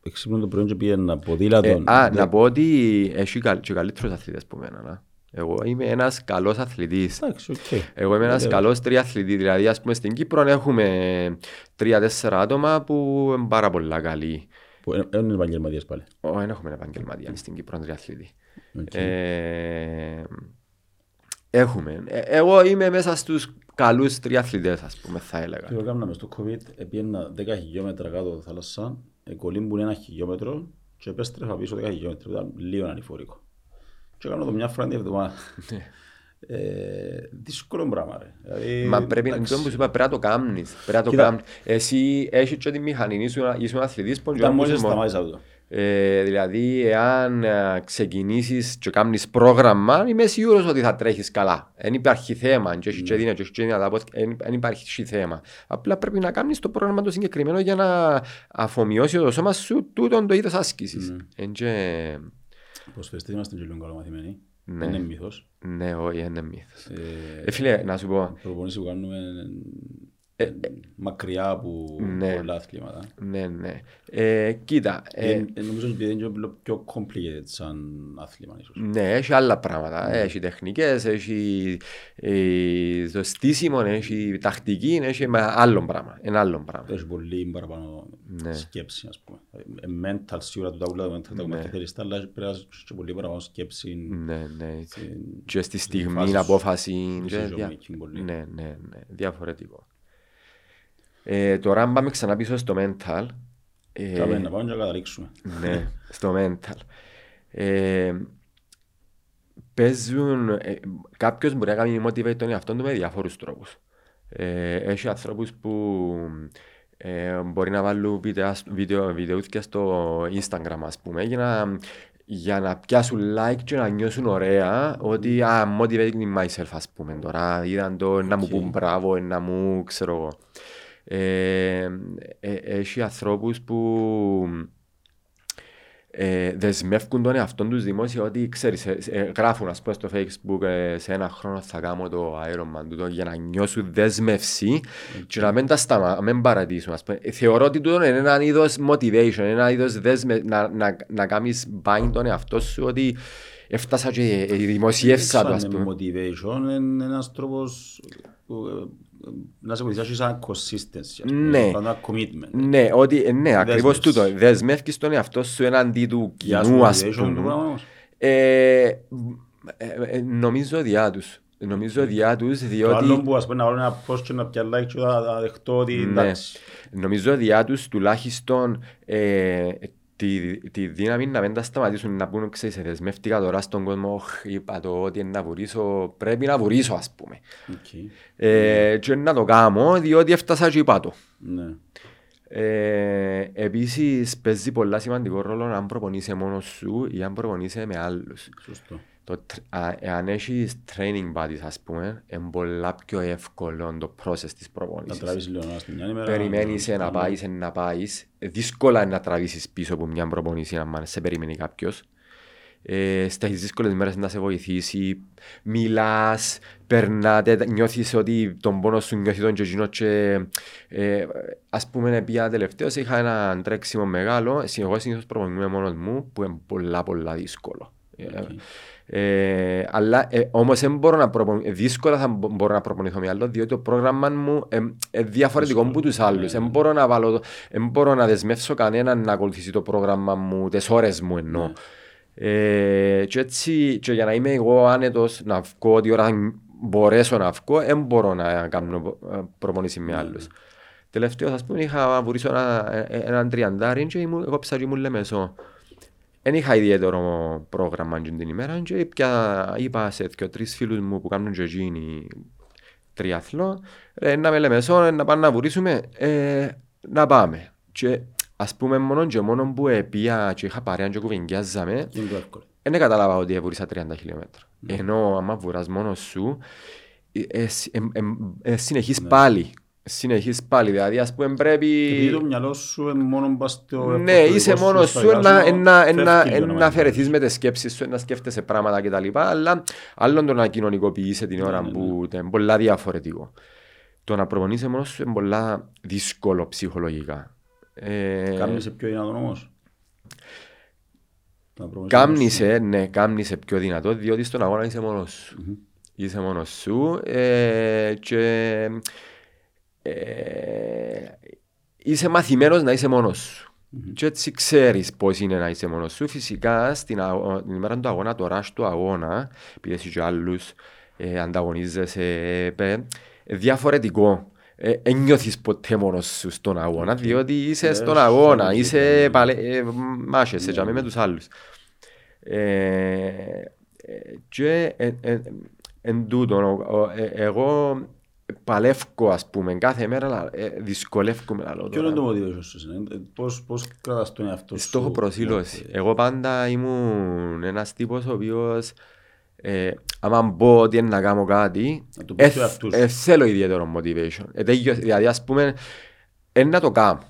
Speaker 2: εξύπνουν το πρωί και πήγαινα ποδήλατο.
Speaker 1: Ε, α,
Speaker 2: Ναι.
Speaker 1: να πω ότι έχει καλ, και καλύτερους αθλητές που μένα. να. Εγώ είμαι ένας καλός αθλητής.
Speaker 2: Εντάξει, οκ.
Speaker 1: Εγώ είμαι ένας
Speaker 2: Βεβαίως.
Speaker 1: καλός τριαθλητής. Δηλαδή, ας πούμε, στην Κύπρο έχουμε τρία-τέσσερα άτομα που είναι πάρα πολλά καλοί.
Speaker 2: Που ε- ε, είναι επαγγελματίες πάλι.
Speaker 1: Ω, Δεν έχουμε επαγγελματία στην Κύπρο τριαθλητή.
Speaker 2: Οκ.
Speaker 1: Ε, έχουμε. Ε, εγώ είμαι μέσα στους καλούς τριαθλητές, ας πούμε, θα έλεγα.
Speaker 2: Και εγώ έκανα μες στο COVID, πήγαινα 10 χιλιόμετρα κάτω από τη θάλασσα, κολύμπουν ένα χιλιόμετρο και επέστρεφα πίσω 10 χιλιόμετρα. Ήταν λίγο ανηφορικό. Και έκανα το μια φορά την εβδομάδα. Ε, δύσκολο πράγμα ρε. Δηλαδή,
Speaker 1: Μα πρέπει,
Speaker 2: εντάξει,
Speaker 1: αυτό που σου είπα, πρέπει να το κάνεις. Πρέπει να το
Speaker 2: Κοίτα.
Speaker 1: κάνεις. Εσύ έχεις και τη μηχανή, ήσουν, ήσουν αθλητής που
Speaker 2: Ήταν μόλις
Speaker 1: μόνο-
Speaker 2: σταμάτησα αυτό.
Speaker 1: Ε, δηλαδή, εάν ε, ξεκινήσεις και κάνεις πρόγραμμα, είμαι σίγουρος ότι θα τρέχεις καλά. Δεν υπάρχει θέμα. Και έχει και
Speaker 2: Ναι.
Speaker 1: δύναμη, και έχει και δυνατά πόδια, εν- Δεν υπάρχει θέμα. Απλά πρέπει να κάνεις το πρόγραμμα το συγκεκριμένο για να αφομοιώσει το σώμα σου τούτον το είδος άσκησης.
Speaker 2: Ναι.
Speaker 1: Εν και-
Speaker 2: Προσφεστές είμαστε και λίγο καλομαθημένοι.
Speaker 1: Ναι.
Speaker 2: Είναι μύθος.
Speaker 1: Ναι, όχι, είναι μύθος.
Speaker 2: Ε,
Speaker 1: Ε, φίλε, να σου πω,
Speaker 2: Οι προπονήσεις που κάνουμε ε, μακριά από
Speaker 1: Ναι.
Speaker 2: πολλά αθλήματα.
Speaker 1: ναι, ναι. Ε, κοίτα, ε,
Speaker 2: Ε, ε, Νομίζω ότι είναι και πιο complicated σαν άθλημα ίσως.
Speaker 1: Ναι, έχει άλλα πράγματα. Έχει τεχνικές, έχει ε, το στήσιμο, έχει τακτική, έχει με άλλο πράγμα. Ένα άλλο πράγμα.
Speaker 2: Έχει πολύ παραπάνω
Speaker 1: Ναι.
Speaker 2: σκέψη, ας πούμε. Ε, mental, σίγουρα του τα ούλα, το mental, τα
Speaker 1: Ναι.
Speaker 2: μαθητέριστα, αλλά πρέπει να έχει και πολύ παραπάνω σκέψη.
Speaker 1: Ναι, ναι.
Speaker 2: στην-
Speaker 1: Και στη
Speaker 2: στην
Speaker 1: στιγμή,
Speaker 2: φάση σου.
Speaker 1: απόφαση. και
Speaker 2: Decision
Speaker 1: δια-
Speaker 2: making πολύ.
Speaker 1: Ναι, ναι, ναι. Διαφορετικό. Ε, τώρα αν πάμε ξανά πίσω στο mental. ε,
Speaker 2: Κάμε, να πάμε και να καταλήξουμε.
Speaker 1: ναι, στο mental. Ε, παίζουν, ε, κάποιος μπορεί να κάνει motivate τον εαυτό του με διάφορους τρόπους. Ε, έχει ανθρώπους που ε, μπορεί να βάλουν βίντεο, βίντεο, βιντεούθκια στο Instagram ας πούμε για να, για να πιάσουν like και να νιώσουν ωραία ότι ah, I'm motivating myself ας πούμε τώρα είδαν το να μου
Speaker 2: Οκ.
Speaker 1: πούν μπράβο να μου ξέρω εγώ ε, ε, έχει ανθρώπους που ε, δεσμεύκουν τον εαυτόν τους δημόσια ότι ξέρεις, ε, ε, γράφουν ας πούμε στο facebook ε, σε ένα χρόνο θα κάνω το Ironman τούτο για να νιώσουν δέσμευση και να μην τα σταμα, μην παρατήσουν ας πούμε. Ε, Θεωρώ ότι τούτο είναι ένα είδος motivation, ένα είδος δέσμε, να, να, να κάνεις bind τον εαυτό σου ότι έφτασα και ε, δημοσιεύσα το ας
Speaker 2: Σαν
Speaker 1: πούμε.
Speaker 2: motivation είναι ένας τρόπος που, ε, να σε βοηθήσει σαν consistency. ας πούμε.
Speaker 1: Ναι.
Speaker 2: Σαν ένα commitment.
Speaker 1: Ναι, ότι, ε, ναι, ακριβώς
Speaker 2: Δέσμευση.
Speaker 1: τούτο. Δεσμεύκεις τον εαυτό σου έναντι του
Speaker 2: Γεια σου,
Speaker 1: κοινού ας
Speaker 2: motivation, το
Speaker 1: πούμε.
Speaker 2: πράγμα όμως.
Speaker 1: Ε, ε, ε, νομίζω διά τους. Νομίζω διά τους
Speaker 2: Το άλλο
Speaker 1: διότι...
Speaker 2: που ας πούμε να βάλω ένα post και να πιάσει like και θα θα δεχτώ ότι
Speaker 1: Ναι.
Speaker 2: εντάξει.
Speaker 1: Νομίζω διά τους τουλάχιστον ε, τη, τη δύναμη να μην τα σταματήσουν να πούν ξέρεις ε, δεσμεύτηκα τώρα στον κόσμο «Οχ, είπα το ότι να βουρήσω πρέπει να βουρήσω ας πούμε
Speaker 2: Οκ.
Speaker 1: ε, και να το κάνω διότι έφτασα και είπα το
Speaker 2: Ναι.
Speaker 1: ε, επίσης παίζει πολλά σημαντικό ρόλο αν προπονείσαι μόνος σου ή αν προπονείσαι με άλλους
Speaker 2: Σωστό.
Speaker 1: Το, τρ- α- εάν έχεις training buddies ας πούμε, είναι πολλά πιο εύκολο το process της
Speaker 2: Να
Speaker 1: προπόνησης.
Speaker 2: τραβήσεις λίγο ένας στην μια ημέρα.
Speaker 1: Περιμένεις
Speaker 2: να-
Speaker 1: να πάεις, να πάεις. Δύσκολα είναι να τραβήσεις πίσω από μια προπόνηση αν σε περιμένει κάποιος. Ε, στις δύσκολες μέρες να σε βοηθήσει, μιλάς, περνάτε, νιώθεις ότι τον πόνος σου νιώθει τον και εκείνο και ε, ας πούμε πια τελευταίως είχα ένα τρέξιμο μεγάλο, εσύ- εγώ συνήθως προπονούμαι μόνος μου που είναι πολλά πολλά δύσκολο. Ε,
Speaker 2: Οκ.
Speaker 1: Ε, αλλά ε, όμως δεν μπορώ να προπονη... ε, δύσκολα θα μπο- μπορώ να προπονηθώ με άλλο διότι το πρόγραμμα μου είναι ε, διαφορετικό από τους άλλους.
Speaker 2: Ναι,
Speaker 1: Δεν
Speaker 2: ναι.
Speaker 1: μπορώ να, βάλω, το- εν μπορώ να δεσμεύσω κανέναν να ακολουθήσει το πρόγραμμα μου, τις ώρες μου εννοώ.
Speaker 2: Ναι.
Speaker 1: Ε, και έτσι, και για να είμαι εγώ άνετος να βγω ό,τι ώρα μπορέσω να βγω, δεν μπορώ να κάνω ε, προπονήσεις με άλλους. Τελευταίο, ας πούμε, είχα βουρήσει ένα, ε, έναν τριαντάρι και ήμουν, εγώ ψάρι μου λεμεσό. Δεν είχα ιδιαίτερο πρόγραμμα εκείνη την ημέρα και πια είπα σε δύο τρεις φίλους μου που κάνουν και εκείνοι τριαθλό, ε, να με λεμεσό, ε, να πάμε να βουρήσουμε, ε, να πάμε. Και ας πούμε μόνο και μόνο που επία και είχα παρέα και κουβεντιάζαμε,
Speaker 2: Είναι πιο εύκολο.
Speaker 1: δεν κατάλαβα ότι εβούρισα 30 χιλιόμετρα. Ενώ άμα βουράς μόνος σου, ε, ε, συ- ε, ε, ε, συνεχείς πάλι. Συνεχείς πάλι, δηλαδή ας πούμε πρέπει...
Speaker 2: Επειδή το μυαλό σου είναι μόνο πας στο
Speaker 1: Ναι,
Speaker 2: εύκολο
Speaker 1: είσαι
Speaker 2: δικό
Speaker 1: μόνος
Speaker 2: στα
Speaker 1: σου,
Speaker 2: δικά
Speaker 1: να,
Speaker 2: σου,
Speaker 1: να,
Speaker 2: φεύγει
Speaker 1: να,
Speaker 2: λίγο
Speaker 1: να
Speaker 2: να
Speaker 1: αφαιρεθείς με τις σκέψεις σου, να σκέφτεσαι πράγματα κτλ. Αλλά άλλον το να κοινωνικοποιείσαι την ώρα
Speaker 2: ναι,
Speaker 1: που είναι πολλά διαφορετικό. Το να προπονείσαι μόνος σου είναι πολλά δύσκολο ψυχολογικά. Ε,
Speaker 2: Κάμνησε πιο δυνατόν όμως. Να προπονήσεις μόνος σου.
Speaker 1: Κάμνησε, ναι, κάμνησε πιο δυνατό, διότι στον αγώνα είσαι μόνος σου. Είσαι μόνος σου ε, και ε, είσαι μαθημένος να είσαι μόνος σου. Και έτσι ξέρεις πώς είναι να είσαι μόνος σου. Φυσικά στην, αγω- την ημέρα του αγώνα, το ράσ του αγώνα, επειδή εσύ και άλλους ε, ανταγωνίζεσαι, ε, ε, διαφορετικό. Ε, εν νιώθεις ποτέ μόνος σου στον αγώνα, διότι είσαι
Speaker 2: Ε,
Speaker 1: στον
Speaker 2: σε
Speaker 1: αγώνα,
Speaker 2: όλη
Speaker 1: είσαι
Speaker 2: την-
Speaker 1: παλε, ε, μάχεσαι
Speaker 2: Ναι,
Speaker 1: και με
Speaker 2: ναι.
Speaker 1: τους άλλους. Ε, ε, και εν, εν, εν τούτον, ο- ο- ε, εγώ παλεύω ας πούμε κάθε μέρα, αλλά ε, δυσκολεύομαι να λέω
Speaker 2: Ποιο είναι
Speaker 1: τώρα.
Speaker 2: το motivation σου, είναι, ε, πώς, πώς κρατάς τον εαυτό σου.
Speaker 1: Στόχο προσήλωση. Εγώ πάντα ήμουν ένας τύπος ο οποίος ε, άμα πω ότι είναι να κάνω κάτι,
Speaker 2: Να το πεις
Speaker 1: ε,
Speaker 2: του εαυτού σου.
Speaker 1: ε, θέλω ιδιαίτερο motivation. Ε, τέλειο- δηλαδή ας πούμε, ε, να το κάνω.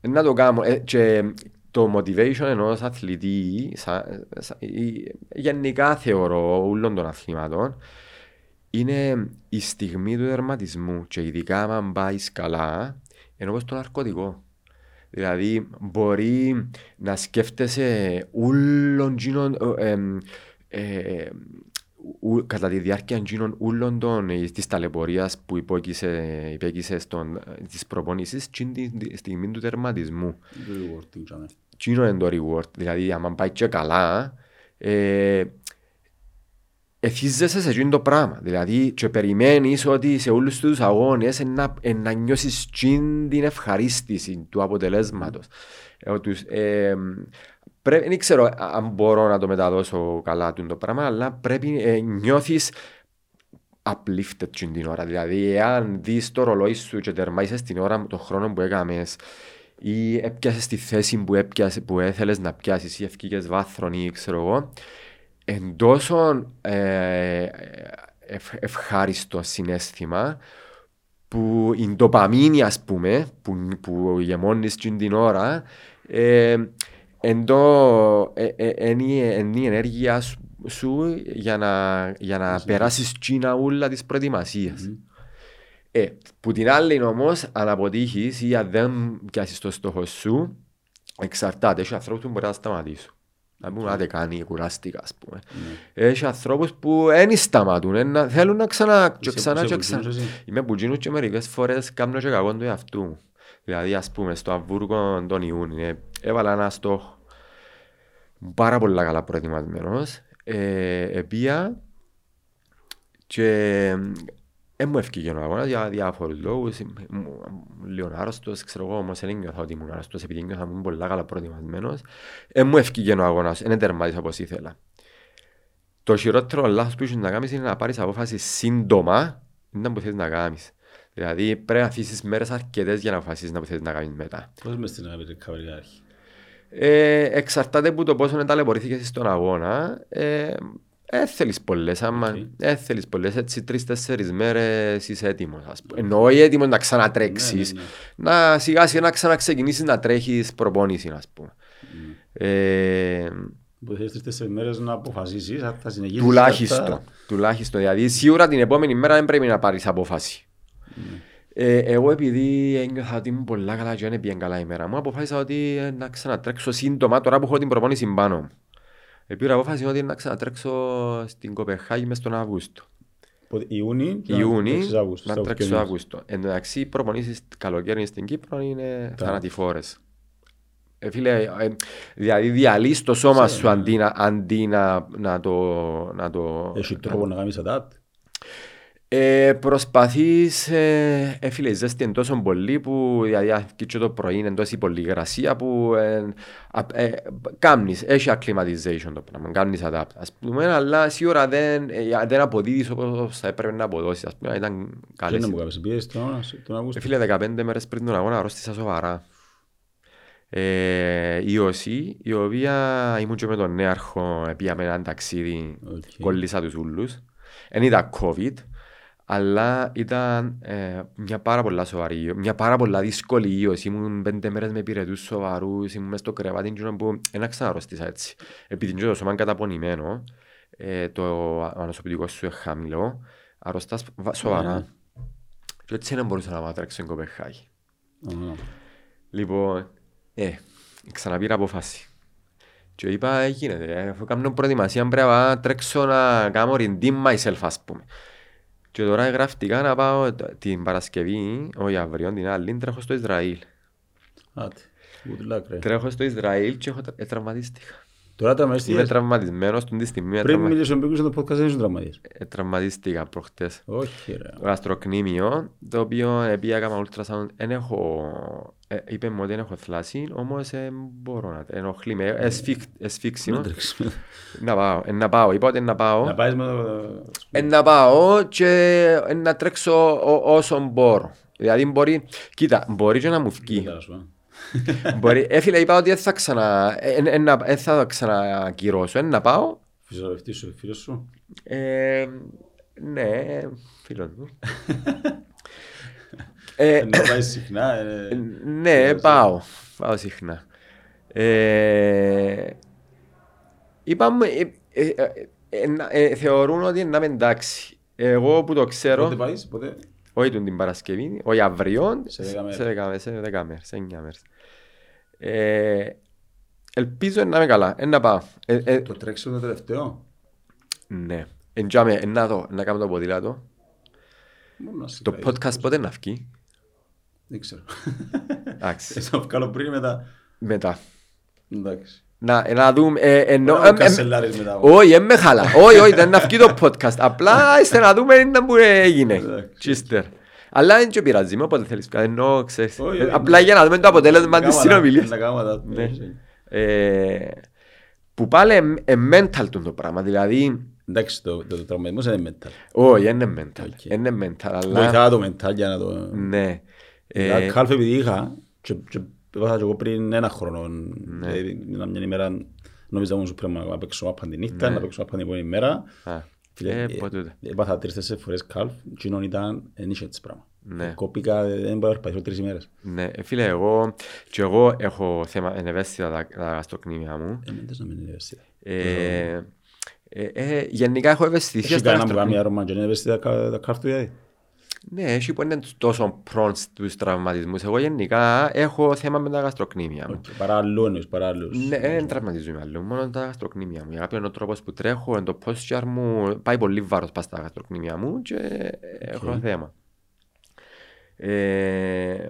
Speaker 1: Ε, να το κάνω. Ε, και το motivation ενός αθλητή, σα, σα, η- γενικά θεωρώ όλων των αθλημάτων, είναι η στιγμή του τερματισμού και ειδικά αν πάεις καλά, ενώ όπως το ναρκωτικό. Δηλαδή μπορεί να σκέφτεσαι όλων τζίνων, ε, ε, ου- κατά τη διάρκεια εκείνων όλων των ε, της ταλαιπωρίας που υπόκεισε, υπέκεισε στον, της προπονήσης και τη στιγμή του τερματισμού.
Speaker 2: Το rewarding, τζάμε.
Speaker 1: Εκείνο είναι το reward. Δηλαδή, άμα πάει και καλά, ε, εθίζεσαι σε εκείνο το πράγμα. Δηλαδή, και περιμένεις ότι σε όλους τους αγώνες είναι να, ε, να νιώσεις εκείνη την ευχαρίστηση του αποτελέσματος. Ε, τους, ε, πρέ- δεν ξέρω αν μπορώ να το μεταδώσω καλά τούτο το πράγμα, αλλά πρέπει ε, νιώθεις uplifted εκείνη την ώρα. Δηλαδή, εάν δεις το ρολόι σου και τερμάισες την ώρα, τον χρόνο που έκαμες ή έπιασες τη θέση που, έπιασε, που έθελες να πιάσεις ή ευκήκες βάθρον ή ξέρω εγώ, εν τόσο ε, ευ, ευχάριστο συνέστημα που η ντοπαμίνη ας πούμε που, που γεμώνεις εκείνη την ώρα ε, εν το, ε, ε, εν η- εν η ενέργεια σου, σου για να, για να περάσεις τσίνα ούλα της προετοιμασίας. Ε, που την άλλη όμως, αν αποτύχεις ή αν δεν πιάσεις το στόχο σου, εξαρτάται. Έχει ανθρώπου που μπορεί να σταματήσουν. Να πούμε, άντε κάνει, κουράστηκα, ας πούμε. Έχει ανθρώπους που δεν σταματούν, ε, να- θέλουν να ξανά και
Speaker 2: Είσαι-
Speaker 1: ξανά
Speaker 2: είσαι
Speaker 1: και
Speaker 2: που
Speaker 1: ξανά.
Speaker 2: γίνεις εσύ.
Speaker 1: Είμαι που γίνουν και μερικές φορές κάνω και κακόν του εαυτού μου. Δηλαδή, ας πούμε, στο Αμβούργο τον Ιούνι, ε, έβαλα ένα στόχο πάρα πολλά καλά προετοιμασμένος. Ε, επία και δεν μου ευκήγε ο αγώνας για διάφορους λόγους. Ήμουν λίγο άρρωστος, ξέρω εγώ, όμως δεν νιώθω ότι ήμουν άρρωστος επειδή νιώθω ότι ήμουν πολλά καλά προετοιμασμένος. Δεν μου ευκήγε ο αγώνας, δεν τερμάτισα όπως ήθελα. Το χειρότερο λάθος που έχεις να κάνεις είναι να πάρεις απόφαση σύντομα, είναι που θέλεις να κάνεις. Δηλαδή πρέπει να αφήσεις μέρες αρκετές για να αποφασίσεις να που θέλεις να κάνεις μετά.
Speaker 2: Πώς μες στην αγαπητή recovery άρχη.
Speaker 1: Ε, εξαρτάται από το πόσο ταλαιπωρήθηκες στον αγώνα. Ε, ε, θέλεις πολλές, άμα
Speaker 2: Οκ.
Speaker 1: ε, θέλεις πολλές, έτσι τρεις-τέσσερις μέρες είσαι έτοιμος. Ας πούμε. Εννοώ όχι έτοιμος να ξανατρέξεις,
Speaker 2: Ναι, ναι,
Speaker 1: να σιγά σιγά να ξαναξεκινήσεις να τρέχεις προπόνηση, ας πούμε. Ε,
Speaker 2: Που θέλεις τρεις-τέσσερις μέρες να αποφασίσεις, αν θα συνεχίσεις.
Speaker 1: τουλάχιστον,
Speaker 2: αυτά.
Speaker 1: τουλάχιστον. Δηλαδή σίγουρα την επόμενη μέρα δεν πρέπει να πάρεις απόφαση. Ε, εγώ επειδή ένιωθα ότι ήμουν πολλά καλά και δεν έπιεν καλά η μέρα μου, αποφάσισα ότι ε, να ξανατρέξω σύντομα τώρα που έχω την προπόνηση πάνω μου. Επήρα απόφαση ότι να ξανατρέξω στην Κοπεχάγη μες τον Αύγουστο.
Speaker 2: Πότε- Ιούνι, και να
Speaker 1: Ιούνι
Speaker 2: τρέξεις Αύγουστο,
Speaker 1: να
Speaker 2: στα
Speaker 1: τρέξω
Speaker 2: ουκιονίες.
Speaker 1: Αύγουστο. Εν τω μεταξύ οι προπονήσεις καλοκαίρι στην Κύπρο είναι
Speaker 2: Τα-
Speaker 1: θανατηφόρες. Ε, φίλε, ε, δηλαδή διαλύεις το σώμα
Speaker 2: ναι.
Speaker 1: σου αντί, να, αντί να, να το... Να το
Speaker 2: Έχει τρόπο να κάνεις adapt.
Speaker 1: Ε, προσπαθείς, ε, ε, φίλε, η ζέστη είναι τόσο πολύ που δηλαδή αρκεί και το πρωί είναι τόση πολύ υγρασία που ε, α, ε, κάνεις, έχει acclimatization το πράγμα, κάνεις adapt. Ας πούμε, αλλά σίγουρα δεν, ε, δεν αποδίδεις όπως θα έπρεπε να αποδώσεις. Ας πούμε, ήταν
Speaker 2: Και
Speaker 1: καλές.
Speaker 2: να μου κάνεις πιέσεις τον αγώνα- τον
Speaker 1: Ε,
Speaker 2: Αύγουστο.
Speaker 1: φίλε, 15 μέρες πριν τον αγώνα αρρώστησα σοβαρά. Ε, ιωσή, η οποία ήμουν και με τον νέαρχο, πήγαμε έναν ταξίδι,
Speaker 2: Οκ.
Speaker 1: κολλήσα τους ούλους. Δεν ήταν COVID, αλλά ήταν ε, μια πάρα πολλά σοβαρή, μια πάρα πολλά δύσκολη ίωση. Ήμουν πέντε μέρες με πυρετούς σοβαρούς, ήμουν μες στο κρεβάτι και που δεν ξαναρρώστησα έτσι. Επειδή είναι το σώμα είναι καταπονημένο, ε, το ανοσοποιητικό σου είναι χαμηλό, αρρωστάς βα- σοβαρά.
Speaker 2: Ναι.
Speaker 1: Και έτσι δεν μπορούσα να πάω τρέξω στην Κοπεχάγη.
Speaker 2: Α,
Speaker 1: Λοιπόν, ε, ξαναπήρα απόφαση. Και είπα, ε, γίνεται, ε, αφού κάνω προετοιμασία πρέπει να τρέξω να κάνω redeem myself, ας πούμε. Και τώρα γραφτικά να πάω τ- την Παρασκευή, όχι αύριο, την άλλη, τρέχω στο Ισραήλ.
Speaker 2: Άτε. Good luck, ρε.
Speaker 1: Τρέχω στο Ισραήλ και έχω τρα- ε, τραυματίστηκα.
Speaker 2: Τώρα τα
Speaker 1: Είμαι
Speaker 2: μεστίες.
Speaker 1: τραυματισμένος την τη στιγμή, ε,
Speaker 2: Πριν
Speaker 1: τραυμα-
Speaker 2: μιλήσω μπήκους στο podcast δεν ήσουν τραυματίες.
Speaker 1: ε, τραυματίστηκα προχτές.
Speaker 2: Όχι ρε.
Speaker 1: γαστροκνήμιο, το οποίο επειδή έκανα ultrasound, δεν έχω, ε, είπε μου ότι δεν έχω θλάση, όμως ε, μπορώ να ενοχλεί με, εσφίξ- εσφίξιμο.
Speaker 2: Να τρέξουμε.
Speaker 1: Να πάω, ε, να πάω, είπα ότι να πάω,
Speaker 2: Να πάεις με το...
Speaker 1: ε, να πάω και ε, να τρέξω ό- όσο μπορώ. Δηλαδή μπορεί, κοίτα, μπορεί και να μου βγει.
Speaker 2: Κοίτα, σου, ε.
Speaker 1: μπορεί, ε, φίλε, είπα ότι δεν θα ξανα, ε, ε, ε, να- ε, θα ξανακυρώσω, ε, να πάω.
Speaker 2: Φυσιογραφιστής σου, φίλος σου.
Speaker 1: Ε, ναι, φίλος μου. ε,
Speaker 2: Να πάεις συχνά. ε,
Speaker 1: Ναι, πάω. Πάω συχνά. Ε, είπαμε, ε, ε, ε, ε, να- ε, θεωρούν ότι να είμαι εντάξει. Εγώ που το ξέρω,
Speaker 2: Πότε πάεις, πότε;
Speaker 1: Όχι τον την Παρασκευή, όχι αύριο,
Speaker 2: Σε δέκα μέρες.
Speaker 1: σε δέκα μέρες, σε δέκα μέρες, σε εννιά μέρες. Ε, ελπίζω να είμαι καλά, ε, να πάω. Ε, ε,
Speaker 2: Το τρέξιμο το τελευταίο.
Speaker 1: ναι, εντιάμε, ε, να δω, να κάνω το ποδήλατο.
Speaker 2: Μόνο να σε
Speaker 1: Το
Speaker 2: πάει.
Speaker 1: podcast πότε να βγει;
Speaker 2: Δεν ξέρω.
Speaker 1: Εντάξει,
Speaker 2: Θα βγάλω πριν μετά.
Speaker 1: μετά.
Speaker 2: Εντάξει.
Speaker 1: Να, ε, να δούμε, ε, ενώ,
Speaker 2: Μπορεί να
Speaker 1: ε,
Speaker 2: μου
Speaker 1: ε,
Speaker 2: κασελάρεις μετά.
Speaker 1: Όχι, δεν με χαλά. Όχι, όχι, δεν να βγει το podcast. Απλά είστε να δούμε να που έγινε.
Speaker 2: Εντάξει.
Speaker 1: Τσίστερ. Αλλά δεν και πειράζει με όποτε θέλεις. Ενώ ξέρεις.
Speaker 2: Όχι,
Speaker 1: ε,
Speaker 2: όχι,
Speaker 1: Απλά
Speaker 2: ναι.
Speaker 1: για να δούμε το αποτέλεσμα της
Speaker 2: Να
Speaker 1: συνομιλίας.
Speaker 2: κάνουμε τα-
Speaker 1: Ναι. Ε, Που πάλι είναι mental του το πράγμα. Δηλαδή,
Speaker 2: Εντάξει, το το τραυματισμός είναι mental.
Speaker 1: όχι, δεν είναι mental.
Speaker 2: OK.
Speaker 1: Δεν είναι mental, αλλά...
Speaker 2: Βοηθά το mental για να το...
Speaker 1: Ναι. Ε,
Speaker 2: Ε, Calf επειδή είχα και, και έπαθα και εγώ πριν ένα χρόνο.
Speaker 1: Ναι.
Speaker 2: Δηλαδή, ήταν μια ημέρα νόμιζα όμως πρέπει να παίξω μάπα τη νύχτα, να παίξω μάπα την επόμενη μέρα.
Speaker 1: α,
Speaker 2: Φίλε,
Speaker 1: ε,
Speaker 2: ε,
Speaker 1: πότε ούτε.
Speaker 2: Έπαθα τρεις-τέσσερις φορές calf, κοινών ήταν, δεν είχε έτσι πράγμα.
Speaker 1: Ναι.
Speaker 2: Κόπηκα, δεν μπορώ να περπατήσω τρεις ημέρες.
Speaker 1: Ναι, ε, φίλε, εγώ και εγώ έχω θέμα εν ευαίσθητα τα, τα γαστροκνήμια μου.
Speaker 2: Ε, μην τες να μην είναι ευαίσθητα.
Speaker 1: Ε, ε, ε, γενικά έχω ευαισθησία
Speaker 2: Έχει
Speaker 1: στα
Speaker 2: κανένα που κάνει
Speaker 1: γαστροκνήμια.
Speaker 2: άρωμα και είναι ευαίσθητα τα τα calf του δηλαδή.
Speaker 1: Ναι, έχει που είναι τόσο prone στους τραυματισμούς. Εγώ γενικά έχω θέμα με τα γαστροκνήμια μου.
Speaker 2: Οκ, Παρά αλλού εννοείς, παρά άλλους.
Speaker 1: Ναι, δεν τραυματίζομαι άλλο, μόνο τα γαστροκνήμια μου. Γιατί είναι ο τρόπος που τρέχω, είναι το posture μου, πάει πολύ βάρος πας στα γαστροκνήμια μου και έχω θέμα. Ε,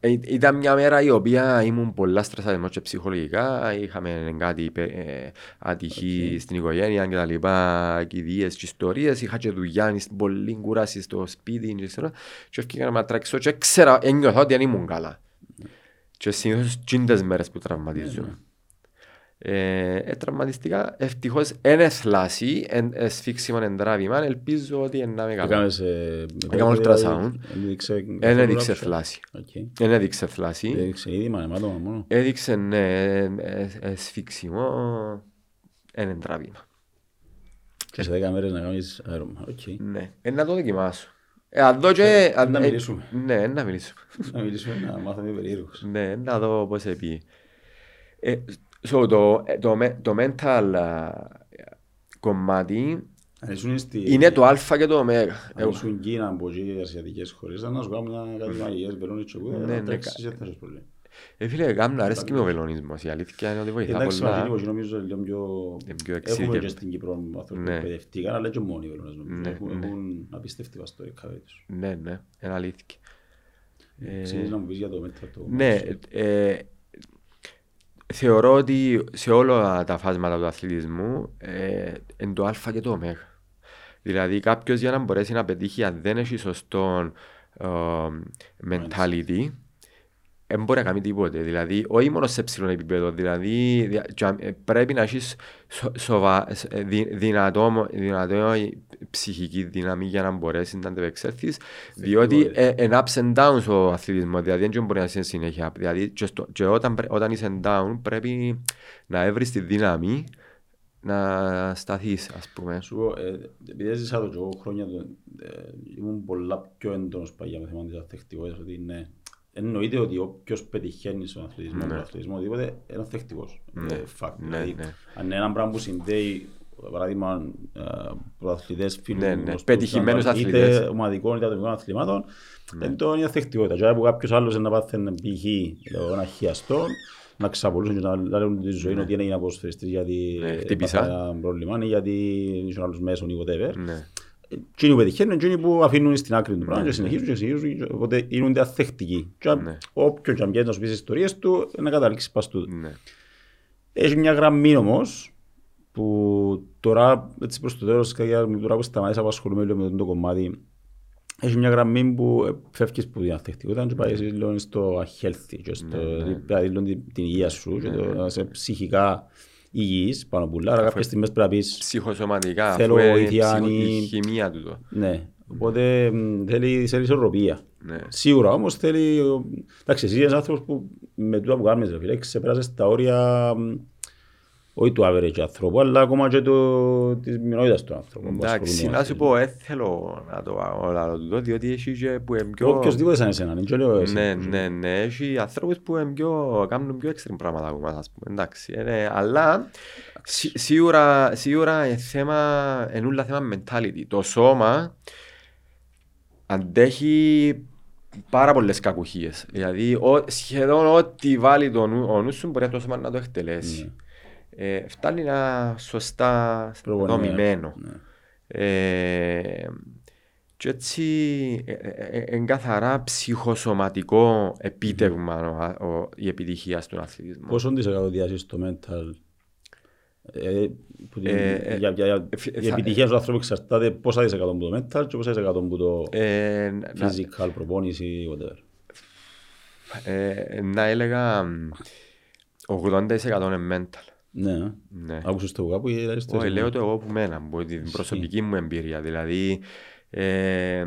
Speaker 1: ήταν μια μέρα η οποία ήμουν πολλά στρεσαρισμένος και ψυχολογικά. Είχαμε κάτι ε, ατυχή στην οικογένεια και τα λοιπά, κηδείες και ιστορίες. Είχα και δουλειά, πολύ κουράση στο σπίτι και ξέρω. Και έφυγα να τρέξω και ξέρα, ένιωθα ότι δεν ήμουν καλά. Και συνήθως τσίντες μέρες που τραυματίζομαι. Ε, ε, τραυματιστικά, ευτυχώς είναι θλάση, εν- ε, σφίξιμο εντράβημα, ελπίζω ότι είναι να με καλά.
Speaker 2: Έκανες... ε,
Speaker 1: Έκανα
Speaker 2: μετά,
Speaker 1: ultrasound.
Speaker 2: δηλαδή, έδειξε
Speaker 1: Δεν
Speaker 2: καθόλου
Speaker 1: έδειξε
Speaker 2: rupture.
Speaker 1: θλάση.
Speaker 2: Οκ.
Speaker 1: Δεν έδειξε θλάση.
Speaker 2: Έδειξε είδημα, αιμάτωμα μόνο.
Speaker 1: Έδειξε ναι, ε, ε, ε, σφίξιμο, ένα εντράβημα.
Speaker 2: Και σε δέκα μέρες να κάνεις άρωμα. Οκ.
Speaker 1: Ναι, ε, να το δοκιμάσω. Ε, αν δω και... αν-
Speaker 2: να
Speaker 1: ε,
Speaker 2: μιλήσουμε.
Speaker 1: Ναι, να μιλήσουμε.
Speaker 2: Να μιλήσουμε, να μάθουμε περίεργους.
Speaker 1: Ναι, να δω πώς επί. Ε, so, το, ε, το, με- το mental α, κομμάτι
Speaker 2: Αν ήσουν στη...
Speaker 1: είναι το α και το ω.
Speaker 2: Αν ήσουν Κίνα από εκεί οι ασιατικές χώρες, να σου κάνουν μια κάτι μαγικές, βελόνες και κούδα,
Speaker 1: Ναι,
Speaker 2: να
Speaker 1: ναι,
Speaker 2: τρέξεις δεν θα έχεις πρόβλημα.
Speaker 1: Ε, φίλε, κάμουν αρέσκει με ο βελονισμός. Η αλήθεια είναι ότι βοηθά
Speaker 2: Εντάξει,
Speaker 1: πολλά.
Speaker 2: Μαρτίνο, εγώ νομίζω λίγο πιο...
Speaker 1: Είναι πιο
Speaker 2: Έχουμε
Speaker 1: εξειδικευμένο.
Speaker 2: και στην Κύπρο ανθρώπους που
Speaker 1: Ναι.
Speaker 2: εκπαιδευτήκαν, αλλά και μόνοι οι Βελονές νομίζω.
Speaker 1: Ναι,
Speaker 2: Έχουν-
Speaker 1: ναι.
Speaker 2: Έχουν απίστευτη βαστορικά τους.
Speaker 1: Ναι, ναι, είναι αλήθεια. Ε,
Speaker 2: Ξέρεις να μου πεις για το μέτρο το...
Speaker 1: Ναι, ε, θεωρώ ότι σε όλα τα φάσματα του αθλητισμού ε, είναι το α και το ω. Δηλαδή κάποιος για να μπορέσει να πετύχει αν δεν έχει σωστό ε, mentality δεν μπορεί να κάνει τίποτε. Δηλαδή, όχι μόνο σε ψηλό επίπεδο, δηλαδή δια- τζα- ε, πρέπει να έχεις δυνατό, δυνατό ψυχική δύναμη για να μπορέσεις να αντεπεξέλθεις. Διότι ε, είναι ups and downs ο αθλητισμός, δηλαδή δεν μπορεί να είσαι συνέχεια. Δηλαδή, και, στο- και όταν, πρέ- όταν είσαι down, πρέπει να έβρεις τη δύναμη να σταθείς, ας πούμε.
Speaker 2: Σου πω, ε, επειδή έζησα το και εγώ χρόνια, το- ε, ήμουν πολλά πιο έντονος παγιά με θέμα της αθεκτικότητας, ότι ναι, εννοείται ότι όποιος πετυχαίνει στον αθλητισμό,
Speaker 1: Ναι.
Speaker 2: στον αθλητισμό, οτιδήποτε, είναι αθεκτικός.
Speaker 1: Ναι.
Speaker 2: Ε, fact.
Speaker 1: Ναι,
Speaker 2: Δηλαδή,
Speaker 1: ναι.
Speaker 2: Αν είναι ένα πράγμα που συνδέει, για παράδειγμα, ε, πρωταθλητές, φίλους
Speaker 1: Ναι,
Speaker 2: μου,
Speaker 1: ναι.
Speaker 2: γνωστούς,
Speaker 1: Πετυχημένους
Speaker 2: είτε
Speaker 1: αθλητές.
Speaker 2: ομαδικών είτε ατομικών αθλημάτων, δεν το είναι η αθεκτικότητα. Και που κάποιος άλλος να πάθαινε π.χ. λέω, ένα χιαστό, να ξαπολούσαν και να λένε τη ζωή ότι είναι ένα ποδοσφαιριστής γιατί
Speaker 1: Ναι, χτύπησα.
Speaker 2: έπαθε ένα πρόβλημα ή γιατί ήσουν άλλους μέσων ή whatever.
Speaker 1: Ναι.
Speaker 2: Εκείνοι που πετυχαίνουν, εκείνοι που αφήνουν στην άκρη του πράγμα και συνεχίζουν και συνεχίζουν, και οπότε γίνονται αθεκτικοί. Και
Speaker 1: Ναι.
Speaker 2: όποιον και αν πιέζει να σου πει τις ιστορίες του, να καταλήξει πας τούτο.
Speaker 1: Ναι.
Speaker 2: Έχει μια γραμμή όμως, που τώρα, έτσι προς το τέλος, κάποια- τώρα που σταμάτησα που ασχολούμαι λίγο με το κομμάτι, έχει μια γραμμή που ε, φεύγεις από την αθεκτικότητα και πάει λίγο στο unhealthy, και στο, δηλαδή λίγο την, την υγεία σου και το, να είσαι ψυχικά υγιής πάνω που όλα, άρα κάποιες στιγμές πρέπει να πεις
Speaker 1: Ψυχοσωματικά,
Speaker 2: Θέλω
Speaker 1: αφού είναι
Speaker 2: βοήθεια,
Speaker 1: ψυχο- η
Speaker 2: αν-
Speaker 1: χημεία του το.
Speaker 2: Ναι, οπότε μ, θέλει, θέλει ισορροπία.
Speaker 1: Ναι.
Speaker 2: Σίγουρα όμως θέλει... ο- Εντάξει, εσύ είσαι άνθρωπος που με τούτα που κάνεις, ρε φίλε, ξεπέρασες τα όρια μ, όχι του average ανθρώπου, αλλά ακόμα και το, της μειονότητας του άνθρωπου. που
Speaker 1: Εντάξει,
Speaker 2: ασχολούνται
Speaker 1: να
Speaker 2: με
Speaker 1: σου
Speaker 2: αυτό.
Speaker 1: πω, δεν θέλω να το όλα τούτο, διότι έχει και που είναι πιο...
Speaker 2: Οποιοςδήποτε σαν εσένα, δεν λέω εσύ.
Speaker 1: Ναι, ναι, ναι, έχει ανθρώπους που είναι πιο, κάνουν πιο extreme πράγματα από εμάς, ας πούμε, εντάξει, είναι, αλλά σι- σίγουρα, σίγουρα είναι θέμα, είναι όλα θέμα mentality. Το σώμα αντέχει πάρα πολλές κακουχίες. Δηλαδή, ο, σχεδόν ό,τι βάλει το νου, ο νους σου μπορεί το σώμα να το εκτελέσει. Ε, φτάνει να σωστά
Speaker 2: Προπονημένος.
Speaker 1: δομημένο.
Speaker 2: Ναι.
Speaker 1: Ε, και έτσι είναι καθαρά ψυχοσωματικό επίτευγμα ο- ο- η επιτυχία στον αθλητισμό.
Speaker 2: Πόσο της εκατό διάσεις το mental, ε, που την-
Speaker 1: Ε, ε,
Speaker 2: για, για, για,
Speaker 1: φι-
Speaker 2: η
Speaker 1: θα-
Speaker 2: επιτυχία του ανθρώπου εξαρτάται πόσα δισεκατό που το mental και πόσα δισεκατό που το
Speaker 1: Ε, να,
Speaker 2: physical, προπόνηση, whatever.
Speaker 1: ε, να έλεγα μ, 80% είναι mental.
Speaker 2: Ναι, ε.
Speaker 1: Ναι.
Speaker 2: άκουσες το κάπου ή λες το
Speaker 1: Όχι,
Speaker 2: εσύ;
Speaker 1: λέω το εγώ που μένα, από την προσωπική μου εμπειρία. Δηλαδή, ε,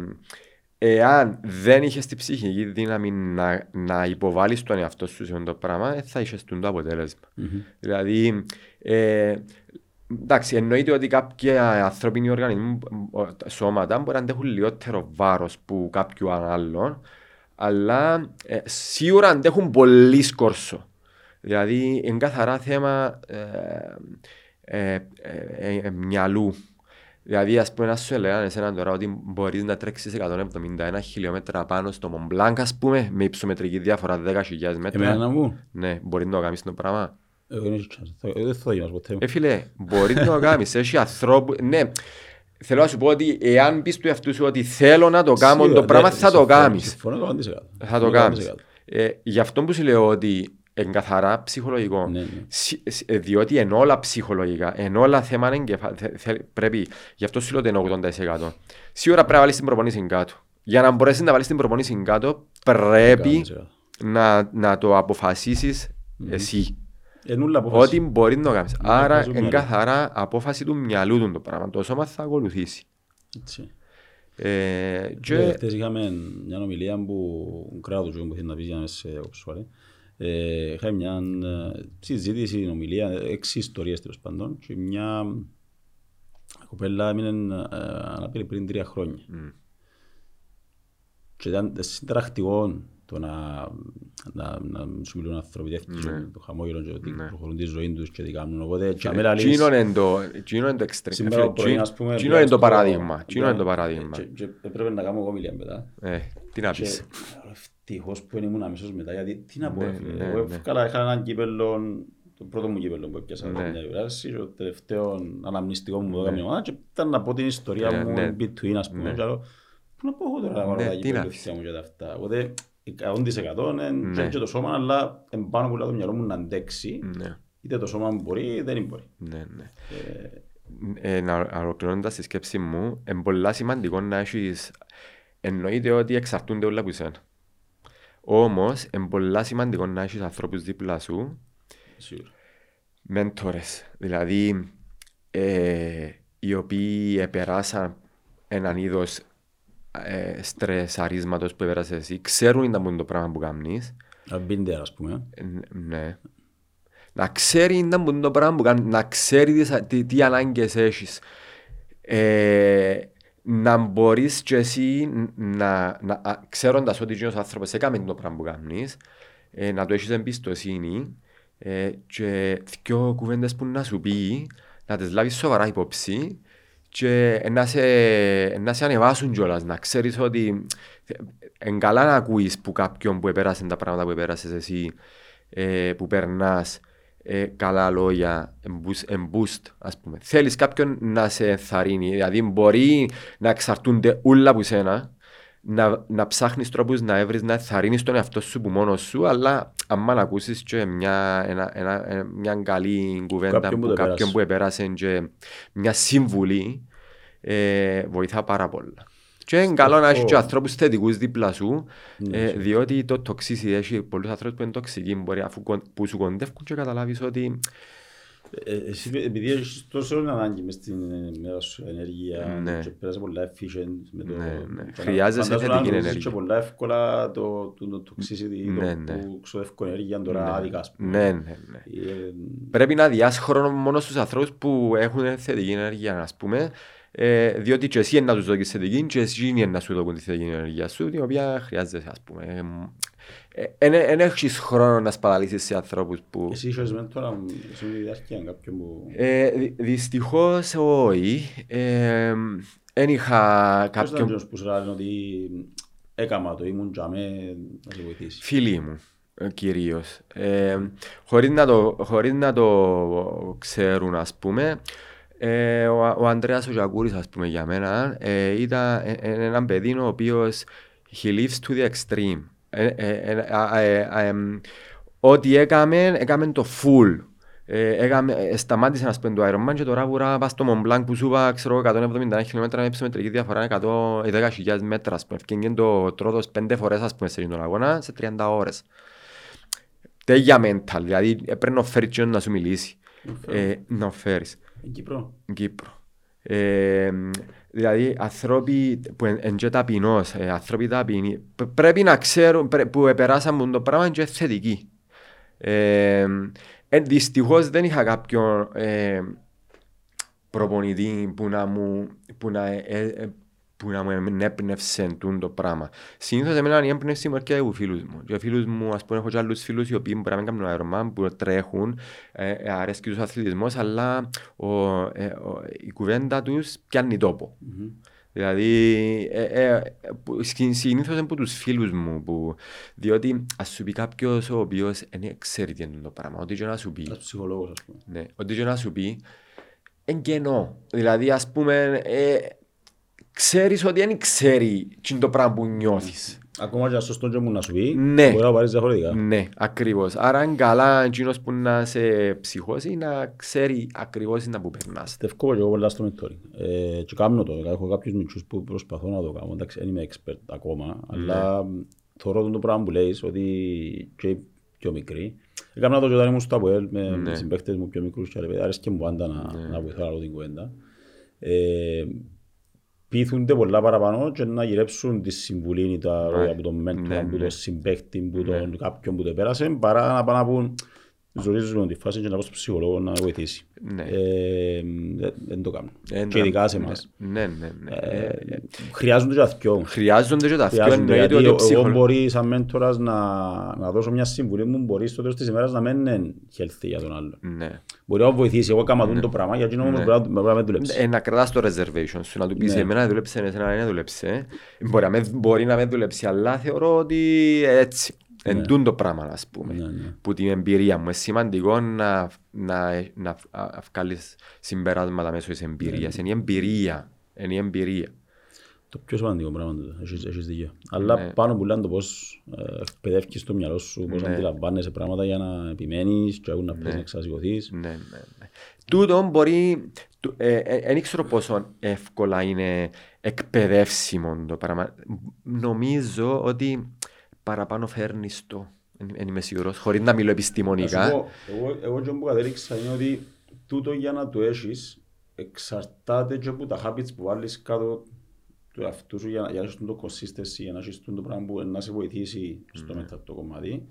Speaker 1: εάν δεν είχες την ψυχική δύναμη να, να υποβάλεις τον εαυτό σου σε αυτό το πράγμα, δεν θα είχες το αποτέλεσμα. Δηλαδή, ε, εντάξει, εννοείται ότι κάποια ανθρώπινοι οργανισμοί, ε, σώματα μπορεί να αντέχουν λιγότερο βάρος που κάποιου άλλον, αλλά ε, σίγουρα αντέχουν πολύ σκόρσο. Δηλαδή, είναι καθαρά θέμα ε, ε, ε, ε, ε, μυαλού. Δηλαδή, ας πούμε, να σου έλεγαν εσένα τώρα ότι μπορείς να τρέξεις 171 χιλιόμετρα πάνω στο Μομπλάνκ, ας πούμε, με υψομετρική διαφορά 10.000 μέτρα.
Speaker 2: Εμένα να μου,
Speaker 1: Ναι, μπορείς να το κάνεις το πράγμα.
Speaker 2: εγώ δεν έχω chance. Θα- δεν θα το γίνω ποτέ.
Speaker 1: Ε, φίλε, μπορείς να το κάνεις. Έχει ανθρώπου... Ναι, θέλω να σου πω ότι εάν πεις του εαυτού σου ότι θέλω να το κάνω
Speaker 2: Σίγουρα,
Speaker 1: το πράγμα,
Speaker 2: ναι,
Speaker 1: θα το
Speaker 2: συμφωνώ-
Speaker 1: κάνεις.
Speaker 2: Συμφωνώ 100%.
Speaker 1: Θα το
Speaker 2: Συμφωνώ
Speaker 1: κάνεις.
Speaker 2: 100%.
Speaker 1: Ε, γι' αυτό που σου λέω ότι είναι καθαρά ψυχολογικό.
Speaker 2: Ναι, ναι.
Speaker 1: Σι- σι- ε, Διότι είναι όλα ψυχολογικά, είναι όλα θέμα εγκεφα... θε- θε- πρέπει, γι' αυτό σου λέω ότι είναι 80%. Σίγουρα πρέπει να βάλεις την προπονήση κάτω. Για να μπορέσεις να βάλεις την προπονήση κάτω, πρέπει
Speaker 2: 100%.
Speaker 1: να, να το αποφασίσεις εσύ.
Speaker 2: Είναι όλα απόφαση.
Speaker 1: Ότι μπορείς να το κάνεις.
Speaker 2: Ναι,
Speaker 1: Άρα
Speaker 2: βάζω
Speaker 1: είναι
Speaker 2: μυαλό.
Speaker 1: καθαρά απόφαση του μυαλού του το πράγμα. Το σώμα θα ακολουθήσει.
Speaker 2: Έτσι.
Speaker 1: Ε,
Speaker 2: Και
Speaker 1: και...
Speaker 2: χτες είχαμε μια ομιλία που κράτος που θέλει να πει για να σε κόψω πάλι. Ε, Είχαμε μια ε, συζήτηση, ομιλία, έξι ιστορίες τέλος πάντων και μια κοπέλα έμεινε ε, αναπήρη πριν τρία χρόνια.
Speaker 1: Μμ.
Speaker 2: Και ήταν συνταρακτικό το να, να, να σου μιλούν άνθρωποι τέτοιοι,
Speaker 1: Ναι.
Speaker 2: το χαμόγελο και ότι
Speaker 1: Ναι.
Speaker 2: προχωρούν τη ζωή τους και τι κάνουν. Οπότε, και
Speaker 1: Ε,
Speaker 2: αμέλα λες,
Speaker 1: Εκείνο είναι το εκείνο είναι το extreme.
Speaker 2: σήμερα το πρωί,
Speaker 1: Εκείνο
Speaker 2: ας πούμε,
Speaker 1: εκείνο είναι το
Speaker 2: πήγα στο-
Speaker 1: παράδειγμα. Εκείνο είναι το
Speaker 2: πήγα-
Speaker 1: παράδειγμα.
Speaker 2: και- και Έπρεπε να κάνω εγώ ομιλία μετά.
Speaker 1: Ε, Τι να
Speaker 2: Και
Speaker 1: πεις.
Speaker 2: Ευτυχώς που ήμουν αμέσως μετά, γιατί τι να πω,
Speaker 1: Ναι,
Speaker 2: ρε φίλε.
Speaker 1: ναι,
Speaker 2: Εγώ
Speaker 1: ναι.
Speaker 2: εύκολα είχα έναν κύπελλο, το πρώτο μου κύπελλο που έπιασα
Speaker 1: Ναι.
Speaker 2: μια γιουράση και το τελευταίο αναμνηστικός μου που
Speaker 1: Ναι.
Speaker 2: έκαμε μια ομάδα και ήταν να πω την ιστορία
Speaker 1: Ναι,
Speaker 2: μου
Speaker 1: ναι.
Speaker 2: between, ας πούμε.
Speaker 1: Ναι.
Speaker 2: και άλλο, Πού να πω εγώ τώρα να πάρω
Speaker 1: Ναι,
Speaker 2: τα
Speaker 1: τι να
Speaker 2: κύπελλα μου και τα αυτά. Οπότε, 100% είναι
Speaker 1: Ναι.
Speaker 2: και- και το σώμα, αλλά εμπάνω που το μυαλό μου να αντέξει.
Speaker 1: Ναι,
Speaker 2: Είτε το σώμα μου μπορεί, είτε δεν μπορεί.
Speaker 1: ναι, ναι.
Speaker 2: Ε,
Speaker 1: Ε, να ολοκληρώνοντας τη σκέψη μου, είναι πολλά σημαντικό να έχεις... Εννοείται ότι εξαρτούνται όλα από σένα. Όμως, είναι πολλά σημαντικό να έχεις ανθρώπους δίπλα σου,
Speaker 2: Σίγουρα.
Speaker 1: μέντορες. Δηλαδή, ε, οι οποίοι επεράσαν έναν είδος ε, στρεσαρίσματος που επέρασες εσύ, ξέρουν ήταν το πράγμα που κάνεις,
Speaker 2: Να been there, ας πούμε.
Speaker 1: Ε, ναι. Να ξέρει ήταν που το πράγμα που κάνει, να ξέρει τις- τι, τι ανάγκες έχεις. Ε, να μπορείς και εσύ να, να α, ξέροντας ότι ο άνθρωπος έκαμε το πράγμα που κάνεις, ε, να το έχεις εμπιστοσύνη ε, και δυο κουβέντες που να σου πει, να τις λάβεις σοβαρά υπόψη και να σε, να σε ανεβάσουν κιόλας, να ξέρεις ότι είναι καλά να ακούεις που κάποιον που επέρασε τα πράγματα που επέρασες εσύ, ε, που περνάς, ε, καλά λόγια, εμπούς- εμπούστ, ας πούμε. Θέλεις κάποιον να σε ενθαρρύνει, δηλαδή μπορεί να εξαρτούνται όλα από σένα, να, να ψάχνεις τρόπους να έβρεις, να ενθαρρύνεις τον εαυτό σου που μόνος σου, αλλά άμα να ακούσεις και μια, ένα, ένα, ε, μια καλή κουβέντα
Speaker 2: Κάποιον που
Speaker 1: που
Speaker 2: το
Speaker 1: κάποιον
Speaker 2: πέρασε.
Speaker 1: που επέρασε και μια συμβουλή, ε, βοηθά πάρα πολλά. Και είναι καλό να έχεις και ανθρώπους θετικούς δίπλα σου, ε, διότι το toxicity έχει πολλούς ανθρώπους που είναι τοξικοί, μπορεί αφού κον- που σου κοντεύουν και καταλάβεις ότι
Speaker 2: Ε, Εσύ επειδή έχεις τόσο ανάγκη μες στην μέρα σου ενέργεια
Speaker 1: Ναι.
Speaker 2: και πέρασε πολλά efficient με το...
Speaker 1: Ναι, ναι.
Speaker 2: και
Speaker 1: Χρειάζεσαι
Speaker 2: φαντάζομαι να
Speaker 1: θετική
Speaker 2: γνωρίζεις
Speaker 1: ενέργεια.
Speaker 2: και πολλά εύκολα το, το, το toxicity
Speaker 1: Ναι,
Speaker 2: το,
Speaker 1: ναι.
Speaker 2: που ξοδεύω ενέργεια τώρα άδικα ας πούμε.
Speaker 1: ναι, ναι, ναι.
Speaker 2: Ε,
Speaker 1: Πρέπει να διάς χρόνο μόνο στους ανθρώπους που έχουν θετική ενέργεια, ας πούμε, ε, διότι και εσύ είναι να τους δώσεις θετική και εσύ είναι να σου δώσουν τη θετική ενέργεια σου, την οποία χρειάζεσαι, ας πούμε. Δεν έχεις χρόνο να σπαταλήσεις σε ανθρώπους που...
Speaker 2: Εσύ είχες μέντορα σε μια διάρκεια κάποιον που...
Speaker 1: Ε, δυ- δυστυχώς όχι. Ε, Εν είχα
Speaker 2: Ποιος ήταν
Speaker 1: κάποιον
Speaker 2: εκείνος που σου λένε ότι έκαμα το, ήμουν τζαμέ να σε βοηθήσει;
Speaker 1: φίλοι μου ε, κυρίως. Ε, χωρίς, να το, χωρίς να το ξέρουν ας πούμε, ε, ο, ο Ανδρέας ο Ζακούρης ας πούμε για μένα ε, ήταν ε, ε, έναν παιδί ο οποίος he lives to the extreme. Ε, ε, ε, α, ε, ε, εμ, ό,τι έκαμε, έκαμε το full. Ε, έκαμε, ε, σταμάτησε να πούμε το Ironman και τώρα βουρά πας στο Mont Blanc που σου είπα ξέρω 171 χιλιόμετρα με ψωμετρική διαφορά 100, ή 10.000 μέτρα ας πούμε. Ευκαιρία το τρότος πέντε φορές ας πούμε σε τον αγώνα σε 30 ώρες. Τέλεια mental, δηλαδή ε, πρέπει να φέρεις και να σου μιλήσει. Ε, να φέρεις.
Speaker 2: Εν Κύπρο.
Speaker 1: Κύπρο. Ε, δηλαδή ανθρώποι που είναι και ταπεινός, ε, άνθρωποι ταπεινοί, π- πρέπει να ξέρουν πρέ, που επεράσαν το πράγμα και θετικοί. Ε, ε, δυστυχώς δεν είχα κάποιον ε, προπονητή που να μου, που να, ε, ε, που να μου ενέπνευσε τούν το πράγμα. Συνήθως εμένα η έμπνευση μου έρχεται από φίλους μου. Και φίλους μου, ας πούμε, έχω και άλλους φίλους οι οποίοι μπορεί να μην κάνουν αερομάν, που τρέχουν, ε, ε, αρέσκει τους ο αθλητισμός, αλλά ο, ε, ο, η κουβέντα τους πιάνει τόπο. Δηλαδή, ε, ε, που- συ- συνήθως είναι από τους φίλους μου, που, διότι ας σου πει κάποιος ο οποίος δεν ξέρει τι είναι το πράγμα, ό,τι και να σου πει,
Speaker 2: Ένας ψυχολόγος ας πούμε.
Speaker 1: ναι, ό,τι και να σου πει, είναι κενό. Δηλαδή, ας πούμε, ε, ξέρεις ότι δεν ξέρει τι είναι το πράγμα που νιώθεις.
Speaker 2: Ακόμα και σωστό και μου να σου πει,
Speaker 1: Ναι.
Speaker 2: μπορεί να πάρεις διαφορετικά.
Speaker 1: Ναι, ακριβώς. Άρα είναι καλά εκείνος που να σε ψυχώσει να ξέρει ακριβώς να που περνάς.
Speaker 2: Πιστεύω και εγώ πολλά στο mentoring. Ε, και κάνω το. Έχω κάποιους μικρούς που προσπαθώ να το κάνω. Εντάξει, δεν είμαι expert ακόμα, αλλά θεωρώ το πράγμα που λέεις ότι και οι πιο μικροί. Έκανα το και όταν ήμουν στο ΑΠΟΕΛ με,
Speaker 1: Ναι.
Speaker 2: με συμπαίκτες μου πιο μικρούς και άλλα παιδιά. Άρεσε και μου πάντα να, να βοηθώ να λέω την κουβέντα. Ε, πείθονται πολλά παραπάνω και να γυρέψουν τη συμβουλή ή τα λόγια από τον μέντορα,
Speaker 1: Ναι,
Speaker 2: από
Speaker 1: ναι.
Speaker 2: τον συμπαίκτη, από τον κάποιον που το πέρασε, παρά να πάνε να πούν ζορίζουμε τη φάση και να πω στον ψυχολόγο να με βοηθήσει.
Speaker 1: Ναι.
Speaker 2: Ε, δεν- Δεν το κάνουν.
Speaker 1: Ε,
Speaker 2: Και
Speaker 1: να-
Speaker 2: ειδικά σε εμάς.
Speaker 1: Ναι, ναι, ναι.
Speaker 2: Ε,
Speaker 1: Ε,
Speaker 2: Χρειάζονται και αθκιό.
Speaker 1: Χρειάζονται και τα αυτιά,
Speaker 2: Χρειάζονται,
Speaker 1: εννοείται
Speaker 2: γιατί
Speaker 1: ότι ο
Speaker 2: εγώ
Speaker 1: ψυχολόγος...
Speaker 2: μπορεί σαν μέντορας να, να δώσω μια συμβουλή μου, μπορεί στο τέλος της ημέρας να μην είναι healthy για τον άλλο.
Speaker 1: Ναι.
Speaker 2: Μπορεί να βοηθήσει, εγώ κάμα το πράγμα, γιατί όμως
Speaker 1: Ναι.
Speaker 2: μπορεί να- μπορεί να μην δουλέψεις.
Speaker 1: Ε, να κρατάς το reservation σου, να του πεις
Speaker 2: Ναι.
Speaker 1: εμένα δούλεψε, εσένα δεν δούλεψε. Μπορεί να με- Μπορεί να με δουλέψει, αλλά θεωρώ ότι έτσι. Εν τούν το πράγμα, ας πούμε.
Speaker 2: Ναι, ναι.
Speaker 1: Που την εμπειρία μου. Είναι σημαντικό να, να, να α- βγάλεις συμπεράσματα μέσω της εμπειρίας. Είναι η εμπειρία. Είναι η εμπειρία.
Speaker 2: Το πιο σημαντικό πράγμα είναι το, έχεις, έχεις δίκιο. Αλλά
Speaker 1: Ναι.
Speaker 2: πάνω που λένε το πώς ε, εκπαιδεύκεις το μυαλό σου, πώς
Speaker 1: Ναι.
Speaker 2: αντιλαμβάνεσαι πράγματα για να επιμένεις και να πες
Speaker 1: Ναι.
Speaker 2: να εξασηκωθείς.
Speaker 1: Ναι, ναι, ναι. Τούτο μπορεί... του- ε, ε, Δεν ήξερα πόσο εύκολα είναι εκπαιδεύσιμο το πράγμα. Νομίζω ότι παραπάνω φέρνεις το. Δεν είμαι σίγουρος, χωρίς να μιλώ
Speaker 2: Να
Speaker 1: επιστημονικά.
Speaker 2: σου πω, Εγώ, εγώ και που κατέληξα είναι ότι τούτο για να το έχεις εξαρτάται και από τα habits που βάλεις κάτω του εαυτού σου για να, για να έχεις το consistency, για να έχεις το πράγμα που να σε βοηθήσει στο
Speaker 1: Ναι.
Speaker 2: μετά το κομμάτι.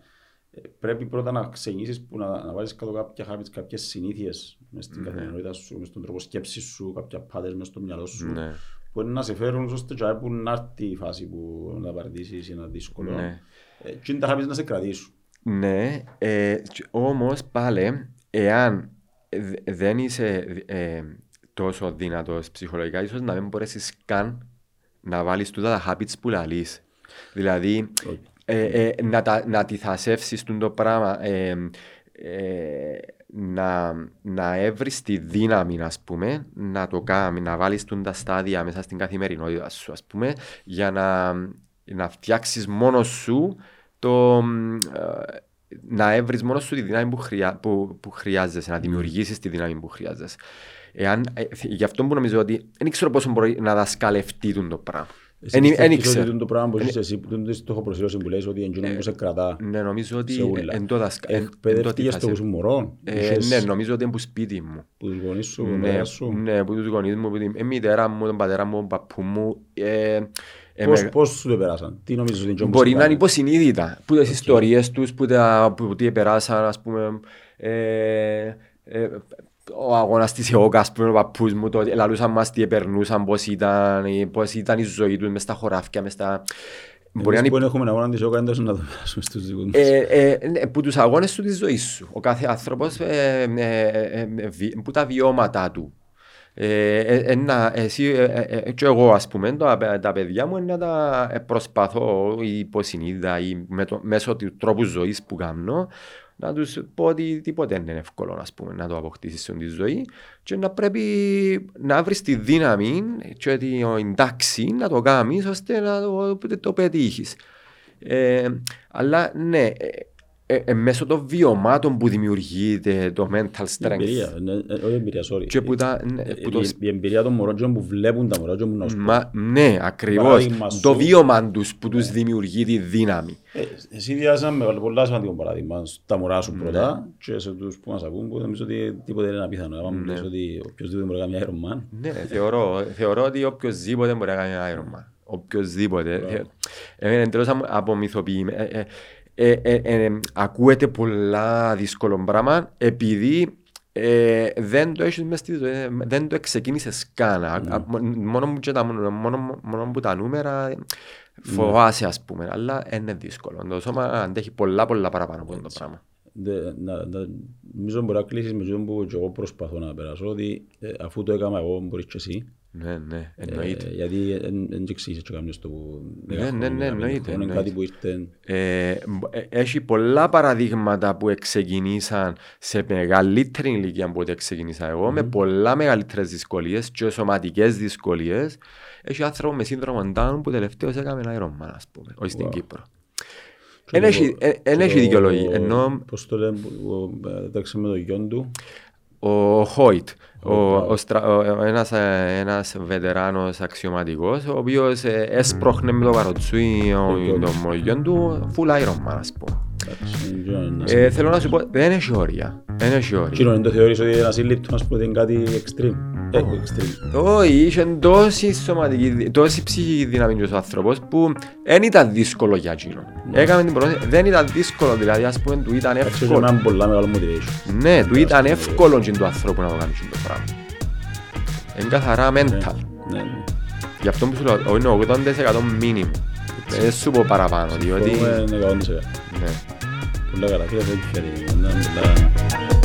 Speaker 2: Ε, Πρέπει πρώτα να ξεκινήσεις που να, να βάλεις κάτω κάποια habits, κάποιες συνήθειες μες στην
Speaker 1: Ναι.
Speaker 2: καθημερινότητα σου, μες στον τρόπο σκέψης σου, κάποια patterns μες στο μυαλό σου
Speaker 1: Ναι,
Speaker 2: που είναι να σε φέρουν ώστε και που να έρθει η φάση που να παρατήσεις είναι δύσκολο.
Speaker 1: ναι.
Speaker 2: Ε, Και είναι τα habits να σε κρατήσουν.
Speaker 1: Ναι, ε, τ- όμως πάλι, εάν δε- δεν είσαι ε, τόσο δυνατός ψυχολογικά, ίσως να μην μπορέσεις καν να βάλεις τούτα τα habits που λαλείς. Δηλαδή, ε, ε, να, τα, να αντιθασεύσεις τούτο το πράγμα, ε, ε, να, να έβρεις τη δύναμη, ας πούμε, να το κάνεις, να βάλεις τούν τα στάδια μέσα στην καθημερινότητα σου, ας πούμε, για να, να φτιάξεις μόνος σου το, ε, να έβρεις μόνος σου τη δύναμη που, χρειά, που, που χρειάζεσαι, να δημιουργήσεις τη δύναμη που χρειάζεσαι. Εάν, ε, γι' αυτό που νομίζω ότι δεν ξέρω πόσο μπορεί να δασκαλευτεί τούτο το πράγμα.
Speaker 2: Εσύ
Speaker 1: Εν- εν
Speaker 2: πιστεύεις
Speaker 1: ήξερα.
Speaker 2: ότι το πράγμα που έχεις εσύ, που το στόχο προσήλωση που λες ότι εντύνο που σε κρατά,
Speaker 1: Ναι, νομίζω ότι
Speaker 2: σε ούλα.
Speaker 1: εν το δασκα- εν- εν το
Speaker 2: εκπαιδευτήκες
Speaker 1: αντιθασεύει.
Speaker 2: στο μωρό,
Speaker 1: Ε,
Speaker 2: είχες
Speaker 1: ναι, νομίζω ότι είναι που σπίτι μου.
Speaker 2: που τους γονείς σου, που
Speaker 1: Ναι,
Speaker 2: πατέρα σου.
Speaker 1: ναι, που τους γονείς μου, που την ε, μητέρα μου, τον πατέρα μου, τον παππού μου. ε, ε,
Speaker 2: Πώς,
Speaker 1: με-
Speaker 2: πώς σου το περάσαν, τι νομίζεις ότι είναι
Speaker 1: Μπορεί να είναι
Speaker 2: είναι
Speaker 1: υποσυνείδητα. Που τις ιστορίες τους, που, τα, που τι περάσαν, ας πούμε. Ε, ε, ο αγώνας της ΕΟΚΑ, ας πούμε, ο παππούς μου, το, λαλούσαν μας τι επερνούσαν, πώς ήταν, ε, πώς ήταν η ζωή τους μες στα χωράφια, μες στα... Μπορεί να
Speaker 2: Εμείς
Speaker 1: είναι
Speaker 2: που έχουμε αγώνα της ΟΚΑ εντός να το περάσουμε στους δικούς μας.
Speaker 1: ε, ε, ναι, που τους αγώνες του της ζωής σου. Ο κάθε άνθρωπος ε, ε, ε, ε, βι- που τα βιώματα του. Ε, ε, ε, να, εσύ, ε, ε, ε, και εγώ ας πούμε τα, τα παιδιά μου να τα ε, προσπαθώ ή υποσυνείδητα ή με το, μέσω του τρόπου ζωής που κάνω να τους πω ότι τίποτε δεν είναι εύκολο ας πούμε, να το αποκτήσεις στη ζωή και να πρέπει να βρεις τη δύναμη και την τάξη να το κάνεις ώστε να το, το πετύχεις. Ε, αλλά ναι, ε, ε, ε, μέσω των βιωμάτων που δημιουργείται το mental
Speaker 2: Η
Speaker 1: strength.
Speaker 2: εμπειρία, ναι, ε, όχι εμπειρία, sorry.
Speaker 1: Και που τα, ναι,
Speaker 2: Ε,
Speaker 1: που το,
Speaker 2: η- Η εμπειρία των μωρών και που βλέπουν τα μωρά και που να σου
Speaker 1: μα, ναι, ακριβώς.
Speaker 2: Παράδειγμα
Speaker 1: Το
Speaker 2: σου.
Speaker 1: βίωμα τους που τους δημιουργεί τη δύναμη.
Speaker 2: Ε, Εσύ διάσεις ένα μεγάλο, πολλά σημαντικό παράδειγμα στα μωρά
Speaker 1: Ναι.
Speaker 2: σου πρώτα και σε τους που μας ακούν που νομίζω ότι τίποτε δεν είναι απίθανο. Αν μου λες ότι οποιοςδήποτε μπορεί να κάνει Iron Man,
Speaker 1: Ναι, θεωρώ, θεωρώ ότι οποιοςδήποτε μπορεί να κάνει ένα Iron Man. Οποιοςδήποτε. Ε, Εμένα εντελώς αμ- απομυθοποιημένο. Ε, ε, ε, ε, ε, ε, ακούεται πολλά δύσκολο πράγμα επειδή ε, δεν το έχεις μες στη ζωή, ε, δεν το ξεκίνησες καν. Α- α- Μόνο, που και τα, μόνο, μόνο που τα νούμερα ε, φοβάσαι ας πούμε, αλλά είναι δύσκολο. Το σώμα αντέχει πολλά πολλά παραπάνω από αυτό το πράγμα.
Speaker 2: Δε- να- να- νομίζω μπορεί να κλείσεις με αυτό που και εγώ προσπαθώ να περάσω ότι ε, αφού το έκανα εγώ μπορείς και εσύ
Speaker 1: Ναι, ναι, εννοείται.
Speaker 2: Ε, γιατί δεν εξήγησες και κάποιος το που
Speaker 1: Ναι, ναι, ναι, εννοείται,
Speaker 2: Είναι κάτι
Speaker 1: εννοείται.
Speaker 2: που ήρθε
Speaker 1: Ε, μπ- ε, έχει πολλά παραδείγματα που ξεκινήσαν σε μεγαλύτερη ηλικία από ό,τι ξεκινήσα εγώ, με πολλά μεγαλύτερες δυσκολίες και σωματικές δυσκολίες. Έχει άνθρωπο με σύνδρομο Down που τελευταίο έκαμε ένα Iron Man, ας πούμε, όχι στην Κύπρο. Εν έχει- ε, εν έχει δικαιολογία. Ενώ
Speaker 2: Πώς το λένε, που ε, έτρεξε με το γιον του
Speaker 1: ο Χόιτ, ο, ο, στρα- ο- ένας, ε, ένας βετεράνος αξιωματικός, ο οποίος ε, έσπροχνε με το καροτσούι ο- το μογιόν του, full Iron Man, ας πούμε.
Speaker 2: Εντάξει, δεν ξέρω να
Speaker 1: Ε, θέλω να σου πω, δεν έχει όρια. Δεν έχει όρια.
Speaker 2: Εκείνο δεν το θεωρείς ότι ένα σύλληπτο ας πούμε είναι κάτι extreme.
Speaker 1: Ραμπό.
Speaker 2: Ε, extreme.
Speaker 1: Όχι, είχε τόση σωματική, δι- τόση ψυχική δύναμη και ο άνθρωπος που δεν ήταν δύσκολο για εκείνον. Έκαμε την πρόθεση, δεν ήταν δύσκολο, δηλαδή ας πούμε του ήταν
Speaker 2: Εντάξει, έχει
Speaker 1: εύκολο.
Speaker 2: έναν πολλά μεγάλο motivation.
Speaker 1: Ναι, του ήταν εύκολο και του ανθρώπου να το κάνει αυτό το πράγμα. Είναι καθαρά mental.
Speaker 2: Ναι, ναι.
Speaker 1: Γι' αυτό που σου λέω, είναι 80% μήνυμο. Δεν σου πω παραπάνω, διότι...
Speaker 2: Μπορούμε να κάνουμε σε κάτι.
Speaker 1: Ναι.
Speaker 2: Πολλά καλά, φίλε, thank you, Φερή. Ήταν πολλά-